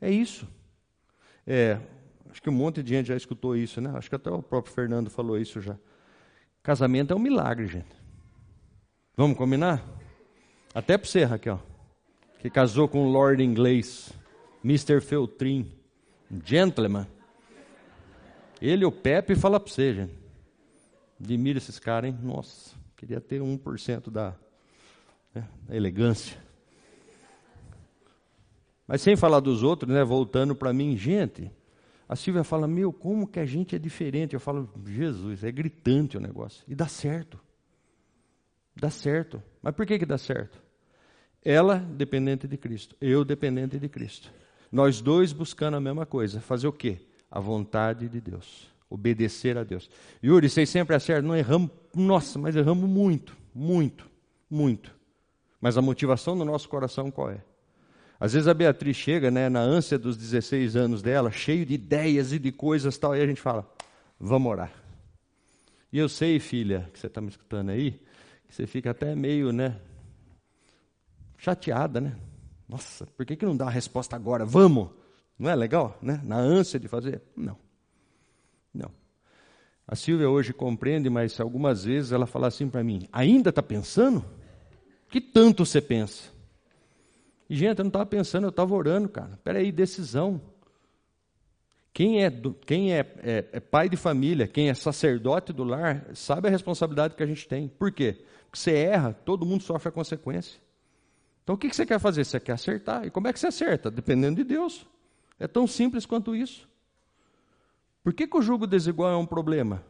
[SPEAKER 1] É isso. É, acho que um monte de gente já escutou isso, né? Acho que até o próprio Fernando falou isso já. Casamento é um milagre, gente. Vamos combinar? Até para você, Raquel que casou com um lord inglês, Mr. Feltrin, um gentleman. Ele, o Pepe, fala para você, gente. Admira esses caras, hein? Nossa, queria ter 1% da, né, da elegância. Mas sem falar dos outros, né, voltando para mim, gente, a Silvia fala, meu, como que a gente é diferente? Eu falo, Jesus, é gritante o negócio. E dá certo. Dá certo. Mas por que, que dá certo? Ela dependente de Cristo, eu dependente de Cristo. Nós dois buscando a mesma coisa. Fazer o quê? A vontade de Deus. Obedecer a Deus. Yuri, vocês sempre acertam, não erramos, nossa, mas erramos muito, muito, muito. Mas a motivação do nosso coração qual é? Às vezes a Beatriz chega, né, na ânsia dos 16 anos dela, cheio de ideias e de coisas tal, e a gente fala, vamos orar. E eu sei, filha, que você está me escutando aí, que você fica até meio, né, chateada, né? Nossa, por que, que não dá uma resposta agora? Vamos! Não é legal, né? Na ânsia de fazer? Não. Não. A Silvia hoje compreende, mas algumas vezes ela fala assim para mim: ainda está pensando? Que tanto você pensa? E, gente, eu não estava pensando, eu estava orando, cara. Peraí, decisão. Quem, é, quem é, é, é, pai de família, quem é sacerdote do lar, sabe a responsabilidade que a gente tem. Por quê? Porque você erra, todo mundo sofre a consequência. Então o que você quer fazer? Você quer acertar. E como é que você acerta? Dependendo de Deus. É tão simples quanto isso. Por que, que o jugo desigual é um problema?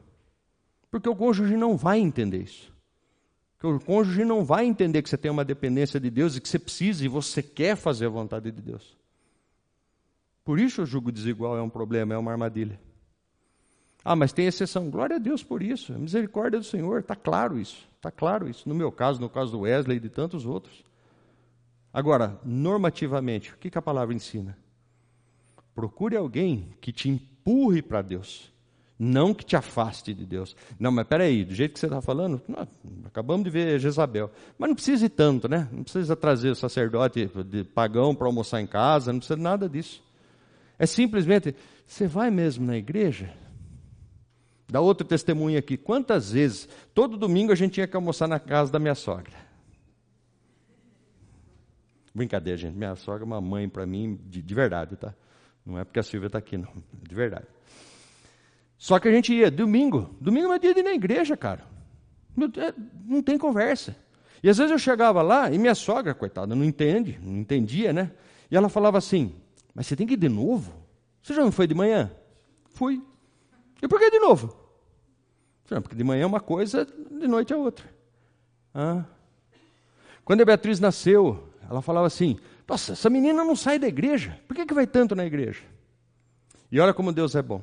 [SPEAKER 1] Porque o cônjuge não vai entender isso. Porque o cônjuge não vai entender que você tem uma dependência de Deus e que você precisa e você quer fazer a vontade de Deus. Por isso o jugo desigual é um problema, é uma armadilha. Ah, mas tem exceção. Glória a Deus por isso. A misericórdia do Senhor, está claro isso. Está claro isso. No meu caso, no caso do Wesley e de tantos outros. Agora, normativamente, o que, que a palavra ensina? Procure alguém que te empurre para Deus, não que te afaste de Deus. Não, mas peraí, do jeito que você está falando, não, acabamos de ver Jezabel. Mas não precisa ir tanto, né? Não precisa trazer o sacerdote de pagão para almoçar em casa, não precisa nada disso. É simplesmente, você vai mesmo na igreja? Dá outro testemunho aqui. Quantas vezes, todo domingo a gente tinha que almoçar na casa da minha sogra. Brincadeira, gente. Minha sogra é uma mãe para mim de, de, verdade, tá? Não é porque a Silvia está aqui, não. De verdade. Só que a gente ia domingo. Domingo é dia de ir na igreja, cara. É, não tem conversa. E às vezes eu chegava lá e minha sogra, coitada, não entende, não entendia, né? E ela falava assim: Mas você tem que ir de novo? Você já não foi de manhã? Fui. E por que de novo? Porque de manhã é uma coisa, de noite é outra. Ah. Quando a Beatriz nasceu, ela falava assim: Nossa, essa menina não sai da igreja, por que, que vai tanto na igreja? E olha como Deus é bom.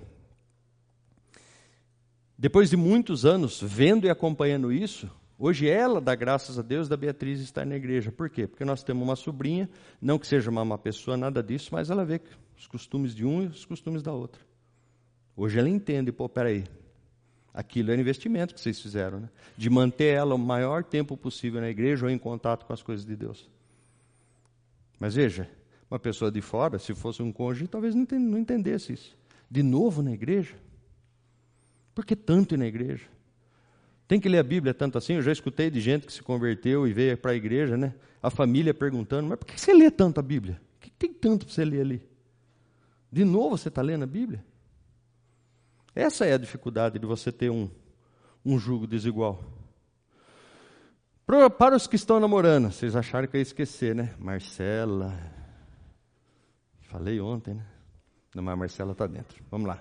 [SPEAKER 1] Depois de muitos anos vendo e acompanhando isso, hoje ela dá graças a Deus da Beatriz estar na igreja. Por quê? Porque nós temos uma sobrinha, não que seja uma má pessoa, nada disso, mas ela vê os costumes de um e os costumes da outra. Hoje ela entende, pô, peraí, aquilo é um investimento que vocês fizeram, né? de manter ela o maior tempo possível na igreja ou em contato com as coisas de Deus. Mas veja, uma pessoa de fora, se fosse um cônjuge, talvez não entendesse isso. De novo na igreja? Por que tanto ir na igreja? Tem que ler a Bíblia tanto assim? Eu já escutei de gente que se converteu e veio para a igreja, né? A família perguntando, mas por que você lê tanto a Bíblia? O que tem tanto para você ler ali? De novo você está lendo a Bíblia? Essa é a dificuldade de você ter um, um jugo desigual. Para, os que estão namorando, vocês acharam que eu ia esquecer, né? Marcela. Falei ontem, né? Não, mas a Marcela está dentro. Vamos lá.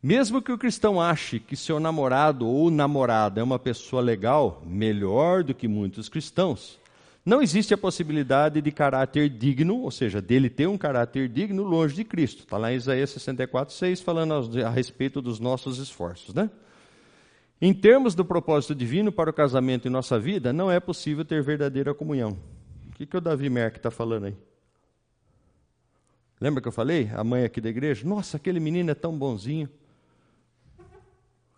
[SPEAKER 1] Mesmo que o cristão ache que seu namorado ou namorada é uma pessoa legal, melhor do que muitos cristãos, não existe a possibilidade de caráter digno, ou seja, dele ter um caráter digno longe de Cristo. Está lá em Isaías 64, 6, falando a respeito dos nossos esforços. Né? Em termos do propósito divino para o casamento em nossa vida, não é possível ter verdadeira comunhão. O que, que o Davi Merck está falando aí? Lembra que eu falei? A mãe aqui da igreja? Nossa, aquele menino é tão bonzinho.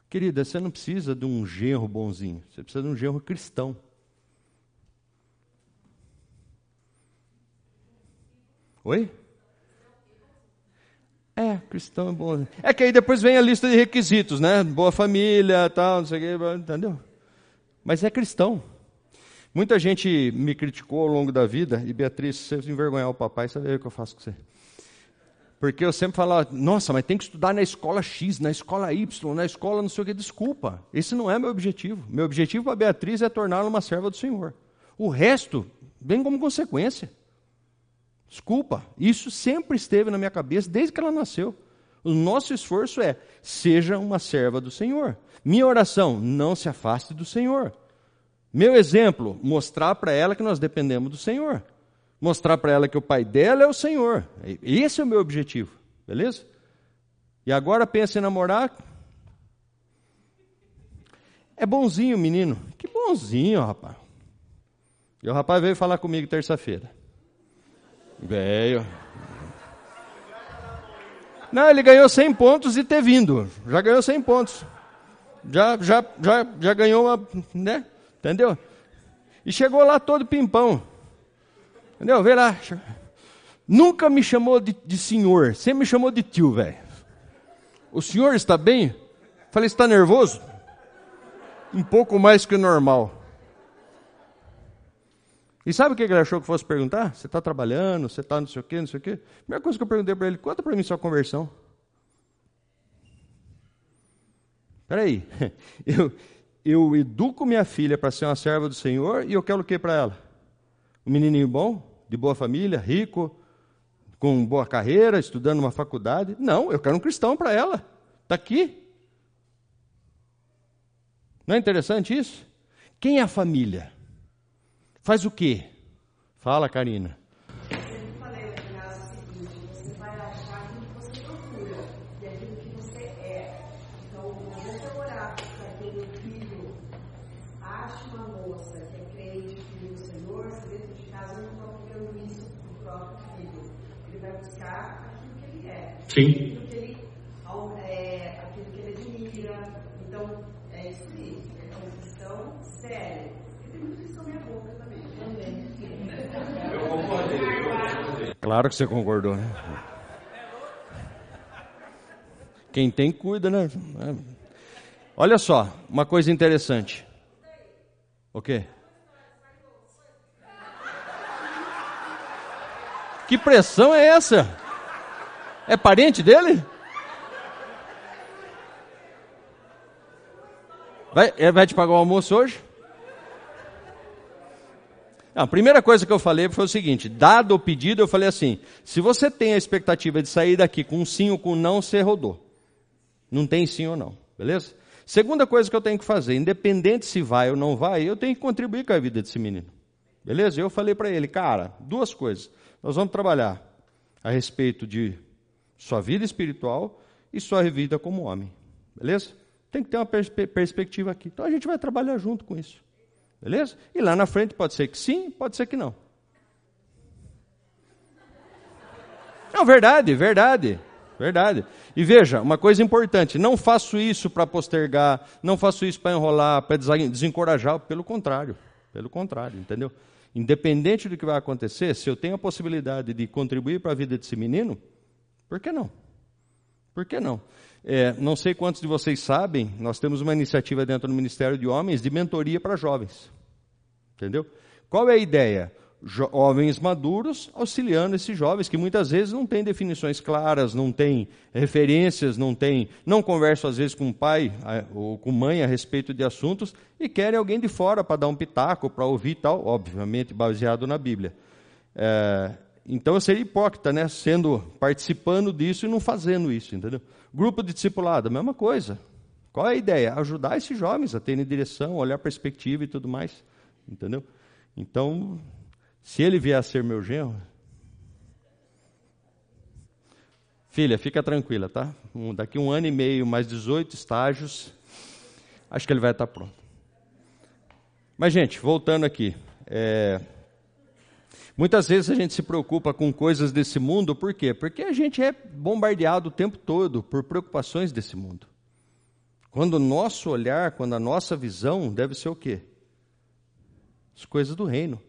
[SPEAKER 1] Querida, você não precisa de um genro bonzinho, você precisa de um genro cristão. Oi? É, cristão é bom. É que aí depois vem a lista de requisitos, né? Boa família, tal, não sei o que, entendeu? Mas é cristão. Muita gente me criticou ao longo da vida, e Beatriz, se você envergonhar o papai, vê o que eu faço com você. Porque eu sempre falava, nossa, mas tem que estudar na escola X, na escola Y, na escola não sei o que. Desculpa, esse não é meu objetivo. Meu objetivo para Beatriz é torná-la uma serva do Senhor. O resto vem como consequência. Desculpa, isso sempre esteve na minha cabeça desde que ela nasceu. O nosso esforço é, seja uma serva do Senhor. Minha oração, não se afaste do Senhor. Meu exemplo, mostrar para ela que nós dependemos do Senhor mostrar para ela que o pai dela é o Senhor. Esse é o meu objetivo, beleza? E agora pensa em namorar. É bonzinho, menino. Que bonzinho, rapaz. E o rapaz veio falar comigo terça-feira. Veio. Não, ele ganhou 100 pontos e ter vindo. Já ganhou 100 pontos. Já, já, já, já ganhou uma, né? Entendeu? E chegou lá todo pimpão. Entendeu? Vê lá. Nunca me chamou de, de senhor, sempre me chamou de tio, velho. O senhor está bem? Falei, está nervoso? Um pouco mais que o normal. E sabe o que ele achou que fosse perguntar? Você está trabalhando, você está não sei o quê, não sei o quê. A primeira coisa que eu perguntei para ele, conta para mim sua conversão. Espera aí, eu, eu educo minha filha para ser uma serva do Senhor e eu quero o que para ela? Um menininho bom? de boa família, rico, com boa carreira, estudando uma faculdade. Não, eu quero um cristão para ela. Está aqui. Não é interessante isso? Quem é a família? Faz o quê? Fala, Karina.
[SPEAKER 9] Sim.
[SPEAKER 2] Aquilo que ele, é, aquilo que ele admira. Então, é isso aí. É uma questão séria. E tem muito isso na minha boca também. Também.
[SPEAKER 9] Eu concordei.
[SPEAKER 1] Claro que você concordou, né? Quem tem, cuida, né? Olha só, uma coisa interessante. O quê? Que pressão é essa? É parente dele? Vai, é, vai te pagar o almoço hoje? A primeira coisa que eu falei foi o seguinte: dado o pedido, eu falei assim: se você tem a expectativa de sair daqui com sim ou com não, você rodou. Não tem sim ou não, beleza? Segunda coisa que eu tenho que fazer, independente se vai ou não vai, eu tenho que contribuir com a vida desse menino. Beleza? Eu falei para ele, cara, duas coisas. Nós vamos trabalhar a respeito de sua vida espiritual e sua vida como homem. Beleza? Tem que ter uma pers perspectiva aqui. Então a gente vai trabalhar junto com isso. Beleza? E lá na frente pode ser que sim, pode ser que não. Não, verdade, verdade. Verdade. E veja, uma coisa importante: não faço isso para postergar, não faço isso para enrolar, para desencorajar, pelo contrário. Pelo contrário, entendeu? Independente do que vai acontecer, se eu tenho a possibilidade de contribuir para a vida desse menino, por que não? Por que não? É, não sei quantos de vocês sabem, nós temos uma iniciativa dentro do Ministério de Homens de mentoria para jovens. Entendeu? Qual é a ideia? jovens maduros auxiliando esses jovens que muitas vezes não têm definições claras, não têm referências, não têm, não conversam às vezes com o pai ou com mãe a respeito de assuntos e querem alguém de fora para dar um pitaco, para ouvir tal, obviamente baseado na Bíblia. É, então eu seria hipócrita, né, sendo participando disso e não fazendo isso, entendeu? Grupo de discipulado, mesma coisa. Qual é a ideia? Ajudar esses jovens a terem direção, olhar perspectiva e tudo mais, entendeu? Então, se ele vier a ser meu genro, filha, fica tranquila, tá? Um, daqui um ano e meio, mais 18 estágios, acho que ele vai estar pronto. Mas, gente, voltando aqui. É... Muitas vezes a gente se preocupa com coisas desse mundo, por quê? Porque a gente é bombardeado o tempo todo por preocupações desse mundo. Quando o nosso olhar, quando a nossa visão deve ser o quê? As coisas do reino.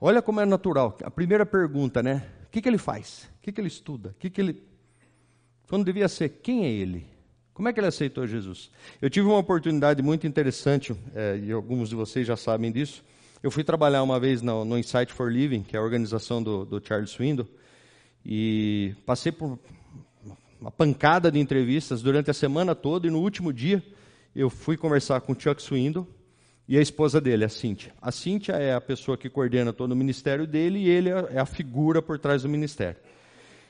[SPEAKER 1] Olha como é natural. A primeira pergunta, né? O que, que ele faz? O que, que ele estuda? O que, que ele. Quando devia ser, quem é ele? Como é que ele aceitou Jesus? Eu tive uma oportunidade muito interessante, é, e alguns de vocês já sabem disso. Eu fui trabalhar uma vez no, no Insight for Living, que é a organização do, do Charles Swindoll, e passei por uma pancada de entrevistas durante a semana toda, e no último dia eu fui conversar com o Chuck Swindoll, e a esposa dele, a Cíntia. A Cíntia é a pessoa que coordena todo o ministério dele e ele é a figura por trás do ministério.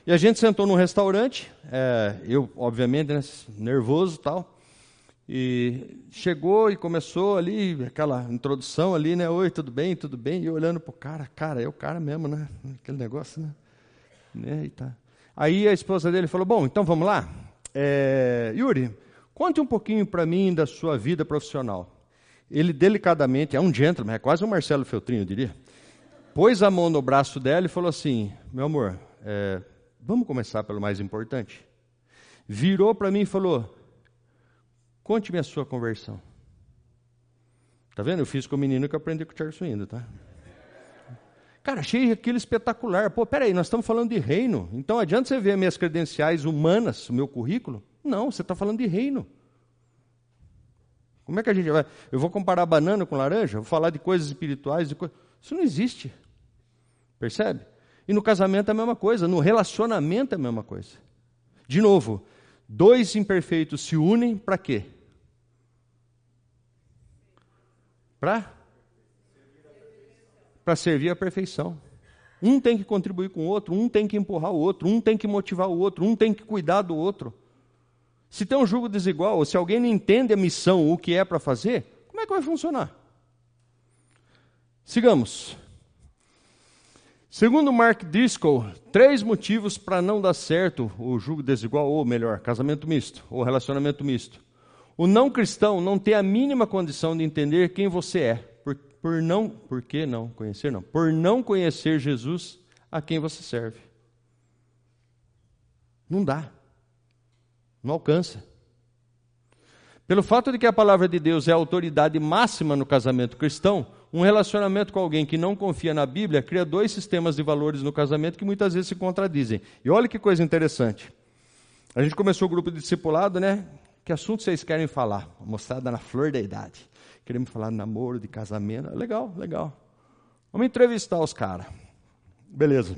[SPEAKER 1] E a gente sentou num restaurante, é, eu, obviamente, né, nervoso tal, e chegou e começou ali, aquela introdução ali, né? Oi, tudo bem, tudo bem? E olhando para o cara, cara, é o cara mesmo, né? Aquele negócio, né? né? Tá. Aí a esposa dele falou: Bom, então vamos lá. É, Yuri, conte um pouquinho para mim da sua vida profissional ele delicadamente, é um gentleman, é quase um Marcelo Feltrinho, eu diria, pôs a mão no braço dela e falou assim: Meu amor, é, vamos começar pelo mais importante. Virou para mim e falou: Conte-me a sua conversão. Tá vendo? Eu fiz com o menino que aprendi com o Charles Swindon, tá? Cara, achei aquilo espetacular. Pô, peraí, nós estamos falando de reino. Então adianta você ver minhas credenciais humanas, o meu currículo? Não, você está falando de reino. Como é que a gente vai. Eu vou comparar banana com laranja? Vou falar de coisas espirituais? De co... Isso não existe. Percebe? E no casamento é a mesma coisa, no relacionamento é a mesma coisa. De novo, dois imperfeitos se unem para quê? Para? Para servir a perfeição. Um tem que contribuir com o outro, um tem que empurrar o outro, um tem que motivar o outro, um tem que cuidar do outro. Se tem um jugo desigual, ou se alguém não entende a missão, o que é para fazer, como é que vai funcionar? Sigamos. Segundo Mark Driscoll, três motivos para não dar certo o jugo desigual, ou melhor, casamento misto, ou relacionamento misto. O não cristão não tem a mínima condição de entender quem você é, por, por não, por que não conhecer não? Por não conhecer Jesus a quem você serve. Não dá. Não alcança. Pelo fato de que a palavra de Deus é a autoridade máxima no casamento cristão, um relacionamento com alguém que não confia na Bíblia cria dois sistemas de valores no casamento que muitas vezes se contradizem. E olha que coisa interessante. A gente começou o grupo de discipulado, né? Que assunto vocês querem falar? Mostrada na flor da idade. Queremos falar de namoro, de casamento. Legal, legal. Vamos entrevistar os caras. Beleza.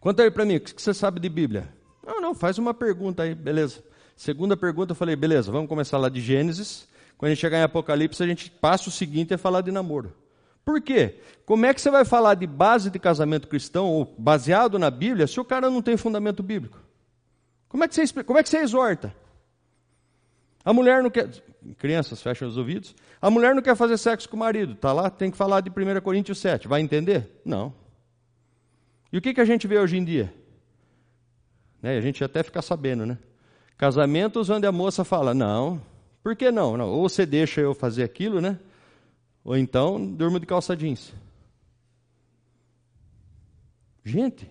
[SPEAKER 1] Conta aí para mim, o que você sabe de Bíblia? Não, não, faz uma pergunta aí, beleza. Segunda pergunta, eu falei, beleza, vamos começar lá de Gênesis. Quando a gente chegar em Apocalipse, a gente passa o seguinte é falar de namoro. Por quê? Como é que você vai falar de base de casamento cristão, ou baseado na Bíblia, se o cara não tem fundamento bíblico? Como é que você, como é que você exorta? A mulher não quer. Crianças, fecham os ouvidos. A mulher não quer fazer sexo com o marido. Está lá, tem que falar de 1 Coríntios 7. Vai entender? Não. E o que, que a gente vê hoje em dia? Né? A gente até fica sabendo, né? Casamentos onde a moça fala: Não, por que não? não? Ou você deixa eu fazer aquilo, né? Ou então durmo de calça jeans. Gente,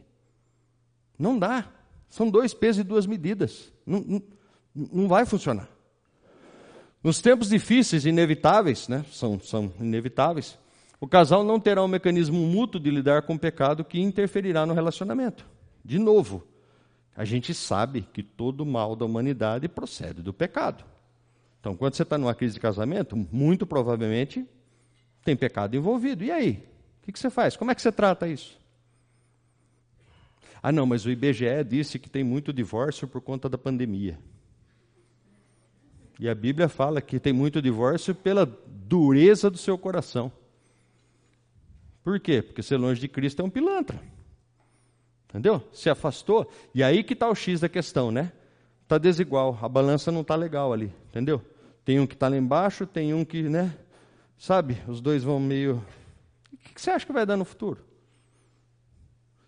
[SPEAKER 1] não dá. São dois pesos e duas medidas. Não, não, não vai funcionar. Nos tempos difíceis, inevitáveis, né? São, são inevitáveis. O casal não terá um mecanismo mútuo de lidar com o pecado que interferirá no relacionamento. De novo, a gente sabe que todo mal da humanidade procede do pecado. Então, quando você está numa crise de casamento, muito provavelmente tem pecado envolvido. E aí? O que você faz? Como é que você trata isso? Ah, não, mas o IBGE disse que tem muito divórcio por conta da pandemia. E a Bíblia fala que tem muito divórcio pela dureza do seu coração. Por quê? Porque ser longe de Cristo é um pilantra. Entendeu? Se afastou. E aí que está o X da questão, né? Está desigual. A balança não está legal ali. Entendeu? Tem um que está lá embaixo, tem um que, né? Sabe? Os dois vão meio. O que você acha que vai dar no futuro?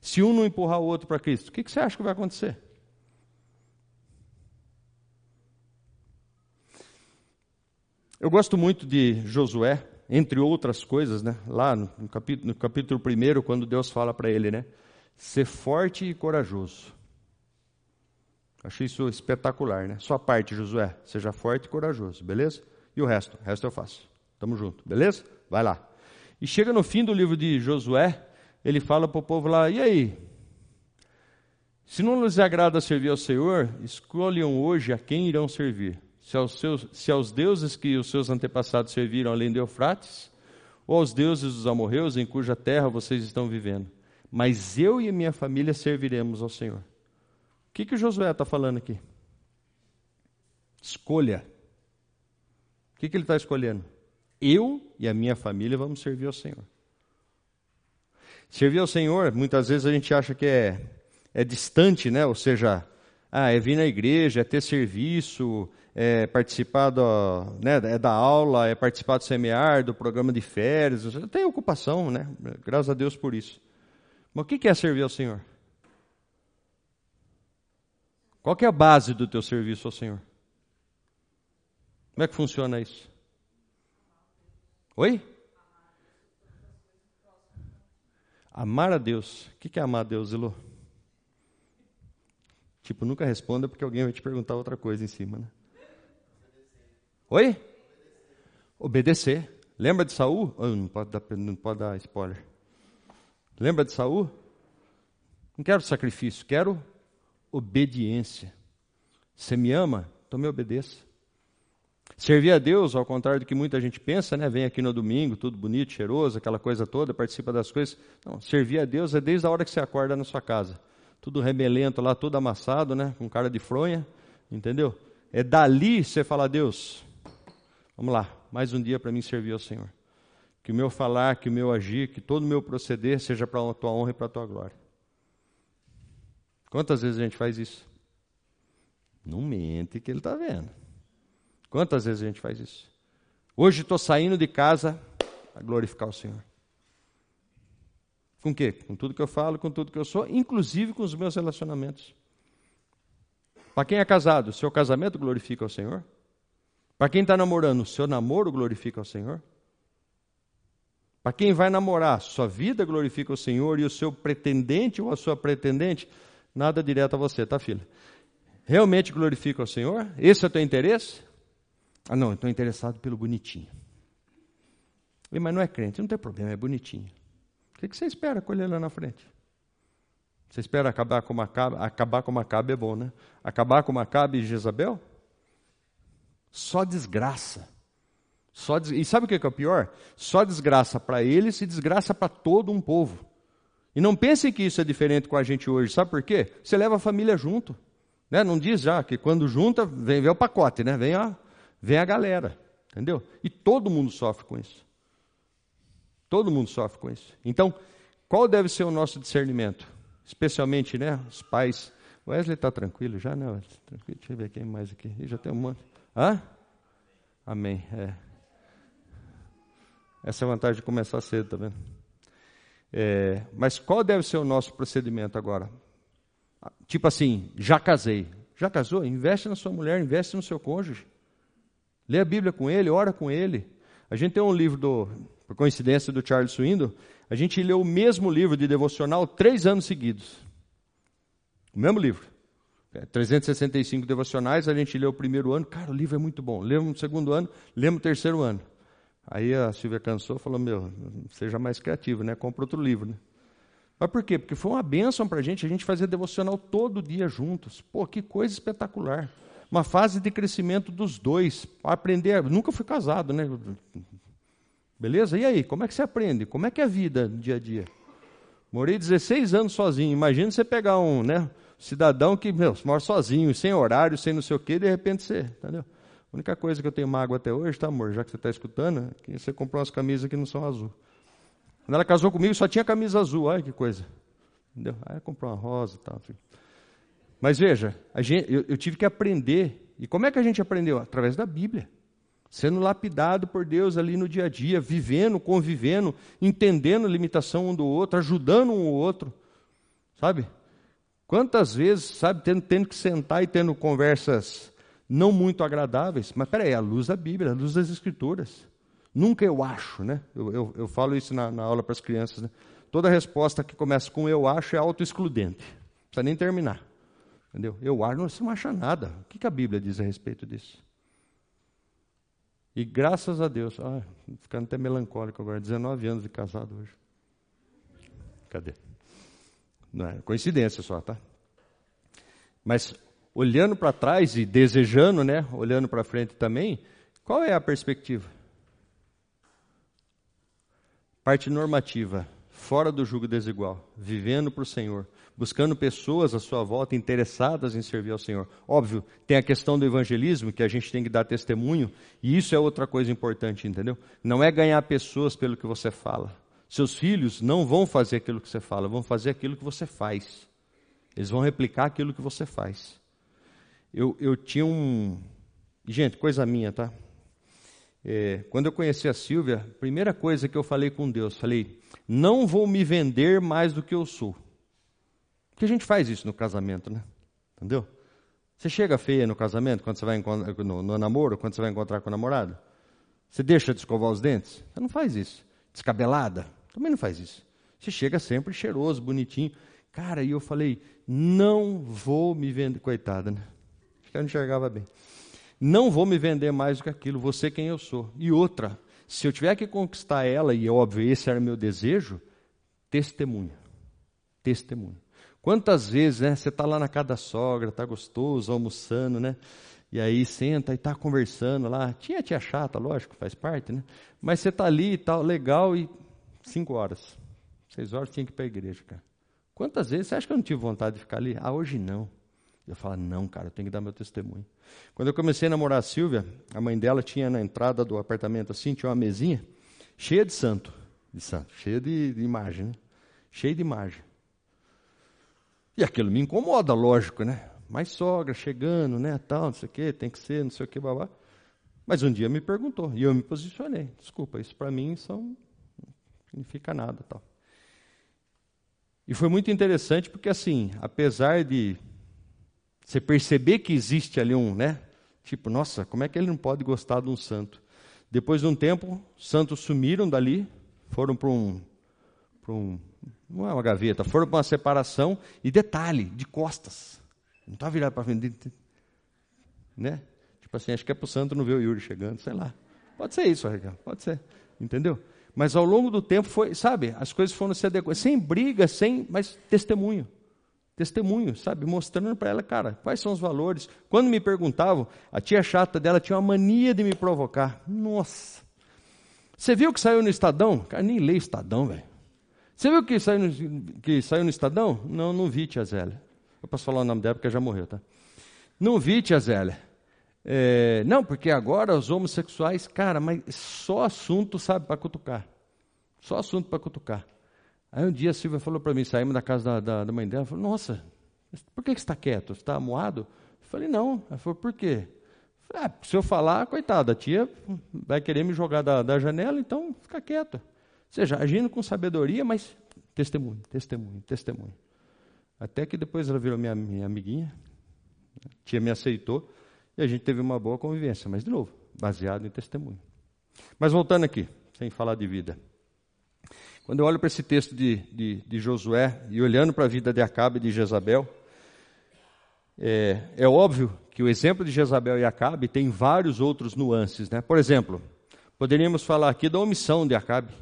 [SPEAKER 1] Se um não empurrar o outro para Cristo, o que você acha que vai acontecer? Eu gosto muito de Josué, entre outras coisas, né? lá no capítulo, no capítulo 1, quando Deus fala para ele, né? Ser forte e corajoso. Achei isso espetacular, né? Sua parte, Josué, seja forte e corajoso, beleza? E o resto? O resto eu faço. Tamo junto, beleza? Vai lá. E chega no fim do livro de Josué, ele fala para o povo lá: e aí? Se não lhes agrada servir ao Senhor, escolham hoje a quem irão servir se aos, seus, se aos deuses que os seus antepassados serviram além de Eufrates, ou aos deuses dos amorreus em cuja terra vocês estão vivendo. Mas eu e a minha família serviremos ao Senhor. O que, que o Josué está falando aqui? Escolha. O que, que ele está escolhendo? Eu e a minha família vamos servir ao Senhor. Servir ao Senhor, muitas vezes a gente acha que é, é distante, né? ou seja, ah, é vir na igreja, é ter serviço, é participar do, né, é da aula, é participar do semear, do programa de férias, tem ocupação, né? Graças a Deus por isso. Mas o que é servir ao Senhor? Qual é a base do teu serviço ao Senhor? Como é que funciona isso? Oi? Amar a Deus. O que é amar a Deus, Elô? Tipo, nunca responda porque alguém vai te perguntar outra coisa em cima, né? Oi? Obedecer. Lembra de Saul? Oh, não, pode dar, não pode dar spoiler. Lembra de Saul? Não quero sacrifício, quero obediência. Você me ama? Então me obedeça. Servir a Deus, ao contrário do que muita gente pensa, né? Vem aqui no domingo, tudo bonito, cheiroso, aquela coisa toda, participa das coisas. Não, servir a Deus é desde a hora que você acorda na sua casa. Tudo remelento lá, tudo amassado, né? Com cara de fronha, entendeu? É dali você fala, Deus, Vamos lá, mais um dia para mim servir ao Senhor. Que o meu falar, que o meu agir, que todo o meu proceder seja para a tua honra e para a tua glória. Quantas vezes a gente faz isso? Não mente que ele está vendo. Quantas vezes a gente faz isso? Hoje estou saindo de casa a glorificar o Senhor. Com o quê? Com tudo que eu falo, com tudo que eu sou, inclusive com os meus relacionamentos. Para quem é casado, seu casamento glorifica o Senhor? Para quem está namorando, o seu namoro glorifica o Senhor? Para quem vai namorar, sua vida glorifica o Senhor e o seu pretendente ou a sua pretendente, nada direto a você, tá, filha? Realmente glorifica o Senhor? Esse é o teu interesse? Ah, não, estou interessado pelo bonitinho. Mas não é crente, não tem problema, é bonitinho. O que você espera colher lá na frente? Você espera acabar com Macabe? Acabar com Macabe é bom, né? Acabar com Macabe e Jezabel? Só desgraça. Só des... E sabe o que é o pior? Só desgraça para eles e desgraça para todo um povo. E não pensem que isso é diferente com a gente hoje. Sabe por quê? Você leva a família junto. Né? Não diz já que quando junta, vem, vem o pacote, né? vem, a, vem a galera. Entendeu? E todo mundo sofre com isso. Todo mundo sofre com isso. Então, qual deve ser o nosso discernimento? Especialmente, né, os pais. Wesley está tranquilo já, né? Tranquilo. Deixa eu ver quem mais aqui. já tem um monte. Hã? Amém. É. Essa é a vantagem de começar cedo, tá vendo? É, mas qual deve ser o nosso procedimento agora? Tipo assim, já casei. Já casou? Investe na sua mulher, investe no seu cônjuge. Lê a Bíblia com ele, ora com ele. A gente tem um livro, do, por coincidência, do Charles Swindon. A gente leu o mesmo livro de devocional três anos seguidos. O mesmo livro. 365 é, devocionais, a gente leu o primeiro ano. Cara, o livro é muito bom. Lemos o segundo ano, lemos o terceiro ano. Aí a Silvia cansou falou: Meu, seja mais criativo, né? Compra outro livro, né? Mas por quê? Porque foi uma bênção para a gente, a gente fazia devocional todo dia juntos. Pô, que coisa espetacular. Uma fase de crescimento dos dois. Aprender. Nunca fui casado, né? Beleza? E aí, como é que você aprende? Como é que é a vida no dia a dia? Morei 16 anos sozinho. Imagina você pegar um né, cidadão que meu, mora sozinho, sem horário, sem não sei o quê, de repente você. Entendeu? A única coisa que eu tenho mágoa até hoje, tá, amor? Já que você está escutando, é que você comprou umas camisas que não são azul. Quando ela casou comigo, só tinha camisa azul. Olha que coisa. Entendeu? Aí comprou uma rosa e tal. Mas veja, gente, eu, eu tive que aprender. E como é que a gente aprendeu? Através da Bíblia sendo lapidado por Deus ali no dia a dia, vivendo, convivendo, entendendo a limitação um do outro, ajudando um ao outro, sabe? Quantas vezes, sabe, tendo, tendo que sentar e tendo conversas não muito agradáveis, mas peraí, a luz da Bíblia, a luz das Escrituras. Nunca eu acho, né? Eu, eu, eu falo isso na, na aula para as crianças, né? Toda resposta que começa com eu acho é autoexcludente. Não precisa nem terminar. Entendeu? Eu acho, você não acha nada. O que, que a Bíblia diz a respeito disso? E graças a Deus, ah, ficando até melancólico agora, 19 anos de casado hoje. Cadê? Não é coincidência só, tá? Mas olhando para trás e desejando, né, olhando para frente também, qual é a perspectiva? Parte normativa, fora do jugo desigual, vivendo para o Senhor, buscando pessoas à sua volta interessadas em servir ao Senhor. Óbvio, tem a questão do evangelismo, que a gente tem que dar testemunho, e isso é outra coisa importante, entendeu? Não é ganhar pessoas pelo que você fala. Seus filhos não vão fazer aquilo que você fala, vão fazer aquilo que você faz. Eles vão replicar aquilo que você faz. Eu, eu tinha um. Gente, coisa minha, tá? É, quando eu conheci a Silvia, a primeira coisa que eu falei com Deus, falei: não vou me vender mais do que eu sou. Porque a gente faz isso no casamento, né? Entendeu? Você chega feia no casamento, quando você vai no, no namoro, quando você vai encontrar com o namorado? Você deixa de escovar os dentes? Você não faz isso. Descabelada? Também não faz isso. Você chega sempre cheiroso, bonitinho. Cara, e eu falei, não vou me vender. Coitada, né? Acho que eu não enxergava bem. Não vou me vender mais do que aquilo, você quem eu sou. E outra, se eu tiver que conquistar ela, e é óbvio, esse era meu desejo, testemunha. Testemunha. Quantas vezes, né? Você está lá na casa da sogra, está gostoso, almoçando, né? E aí senta e está conversando lá. Tinha tia chata, lógico, faz parte, né? Mas você está ali e tal, legal, e cinco horas. Seis horas tinha que ir para a igreja, cara. Quantas vezes você acha que eu não tive vontade de ficar ali? Ah, hoje não. Eu falo, não, cara, eu tenho que dar meu testemunho. Quando eu comecei a namorar a Silvia, a mãe dela tinha na entrada do apartamento assim, tinha uma mesinha cheia de santo, de santo, cheia de, de imagem, né? cheia de imagem. E aquilo me incomoda, lógico, né? Mais sogra chegando, né, tal, não sei o quê, tem que ser, não sei o quê, babá. Mas um dia me perguntou, e eu me posicionei. Desculpa, isso para mim são, não significa nada, tal. E foi muito interessante porque, assim, apesar de você perceber que existe ali um, né? Tipo, nossa, como é que ele não pode gostar de um santo? Depois de um tempo, santos sumiram dali, foram para um, um não é uma gaveta, foram para uma separação e detalhe, de costas. Não está virado para frente. Né? Tipo assim, acho que é para o santo não ver o Yuri chegando, sei lá. Pode ser isso, Raquel, pode ser. Entendeu? Mas ao longo do tempo foi, sabe, as coisas foram se adequando, sem briga, sem, mas testemunho. Testemunho, sabe, mostrando para ela, cara, quais são os valores. Quando me perguntavam, a tia chata dela tinha uma mania de me provocar. Nossa. Você viu que saiu no Estadão? Cara, nem lê Estadão, velho. Você viu que saiu no, que saiu no Estadão? Não, não vi, tia Zélia. Eu posso falar o nome dela porque já morreu, tá? Não vi, tia Zélia. É, não, porque agora os homossexuais, cara, mas só assunto, sabe, para cutucar. Só assunto para cutucar. Aí um dia a Silvia falou para mim, saímos da casa da, da, da mãe dela, falou, nossa, por que, que você está quieto? Você está amuado? Eu falei, não. Ela falou, por quê? Falei, ah, se eu falar, coitada, a tia vai querer me jogar da, da janela, então fica quieto seja, agindo com sabedoria, mas testemunho, testemunho, testemunho. Até que depois ela virou minha, minha amiguinha, A tia me aceitou e a gente teve uma boa convivência, mas de novo, baseado em testemunho. Mas voltando aqui, sem falar de vida. Quando eu olho para esse texto de, de, de, Josué e olhando para a vida de Acabe e de Jezabel, é, é, óbvio que o exemplo de Jezabel e Acabe tem vários outros nuances. Né? Por exemplo, poderíamos falar aqui da omissão de Acabe,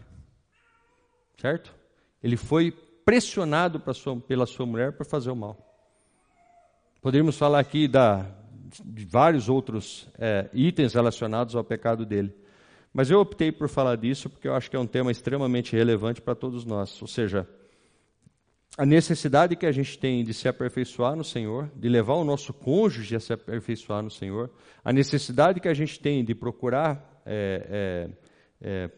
[SPEAKER 1] certo? Ele foi pressionado sua, pela sua mulher para fazer o mal. Poderíamos falar aqui da, de vários outros é, itens relacionados ao pecado dele. Mas eu optei por falar disso porque eu acho que é um tema extremamente relevante para todos nós. Ou seja, a necessidade que a gente tem de se aperfeiçoar no Senhor, de levar o nosso cônjuge a se aperfeiçoar no Senhor, a necessidade que a gente tem de procurar é, é, é,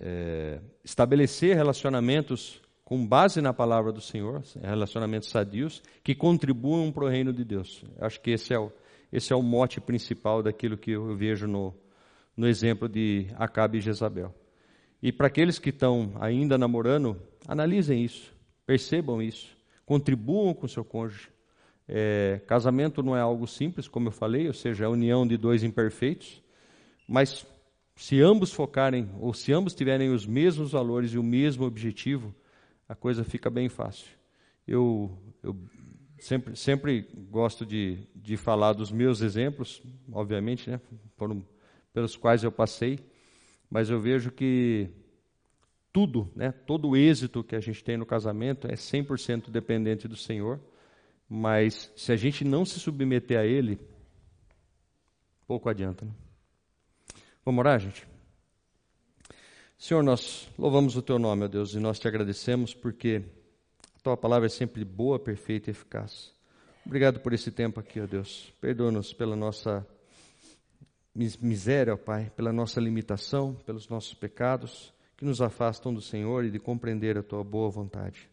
[SPEAKER 1] é estabelecer relacionamentos com base na palavra do Senhor, relacionamentos sadios, que contribuam para o reino de Deus. Acho que esse é o, esse é o mote principal daquilo que eu vejo no, no exemplo de Acabe e Jezabel. E para aqueles que estão ainda namorando, analisem isso, percebam isso, contribuam com o seu cônjuge. É, casamento não é algo simples, como eu falei, ou seja, é a união de dois imperfeitos, mas se ambos focarem, ou se ambos tiverem os mesmos valores e o mesmo objetivo, a coisa fica bem fácil. Eu, eu sempre, sempre gosto de, de falar dos meus exemplos, obviamente, né? Foram pelos quais eu passei, mas eu vejo que tudo, né, todo o êxito que a gente tem no casamento é 100% dependente do Senhor, mas se a gente não se submeter a Ele, pouco adianta. Né? Vamos orar, gente? Senhor, nós louvamos o Teu nome, ó Deus, e nós te agradecemos porque a Tua palavra é sempre boa, perfeita e eficaz. Obrigado por esse tempo aqui, ó Deus. Perdoa-nos pela nossa miséria, ó Pai, pela nossa limitação, pelos nossos pecados que nos afastam do Senhor e de compreender a tua boa vontade.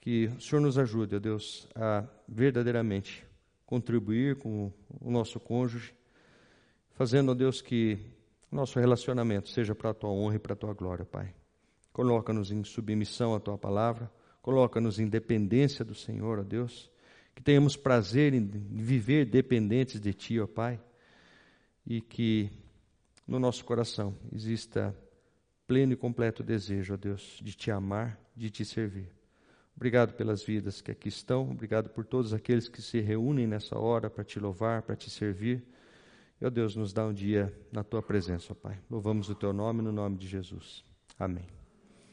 [SPEAKER 1] Que o Senhor nos ajude, ó Deus, a verdadeiramente contribuir com o nosso cônjuge, fazendo, ó Deus, que nosso relacionamento seja para a tua honra e para a tua glória, Pai. Coloca-nos em submissão à tua palavra, coloca-nos em dependência do Senhor, ó Deus, que tenhamos prazer em viver dependentes de ti, ó Pai e que no nosso coração exista pleno e completo desejo, ó Deus, de te amar, de te servir. Obrigado pelas vidas que aqui estão, obrigado por todos aqueles que se reúnem nessa hora para te louvar, para te servir. Ó Deus, nos dá um dia na tua presença, ó Pai. Louvamos o teu nome no nome de Jesus. Amém.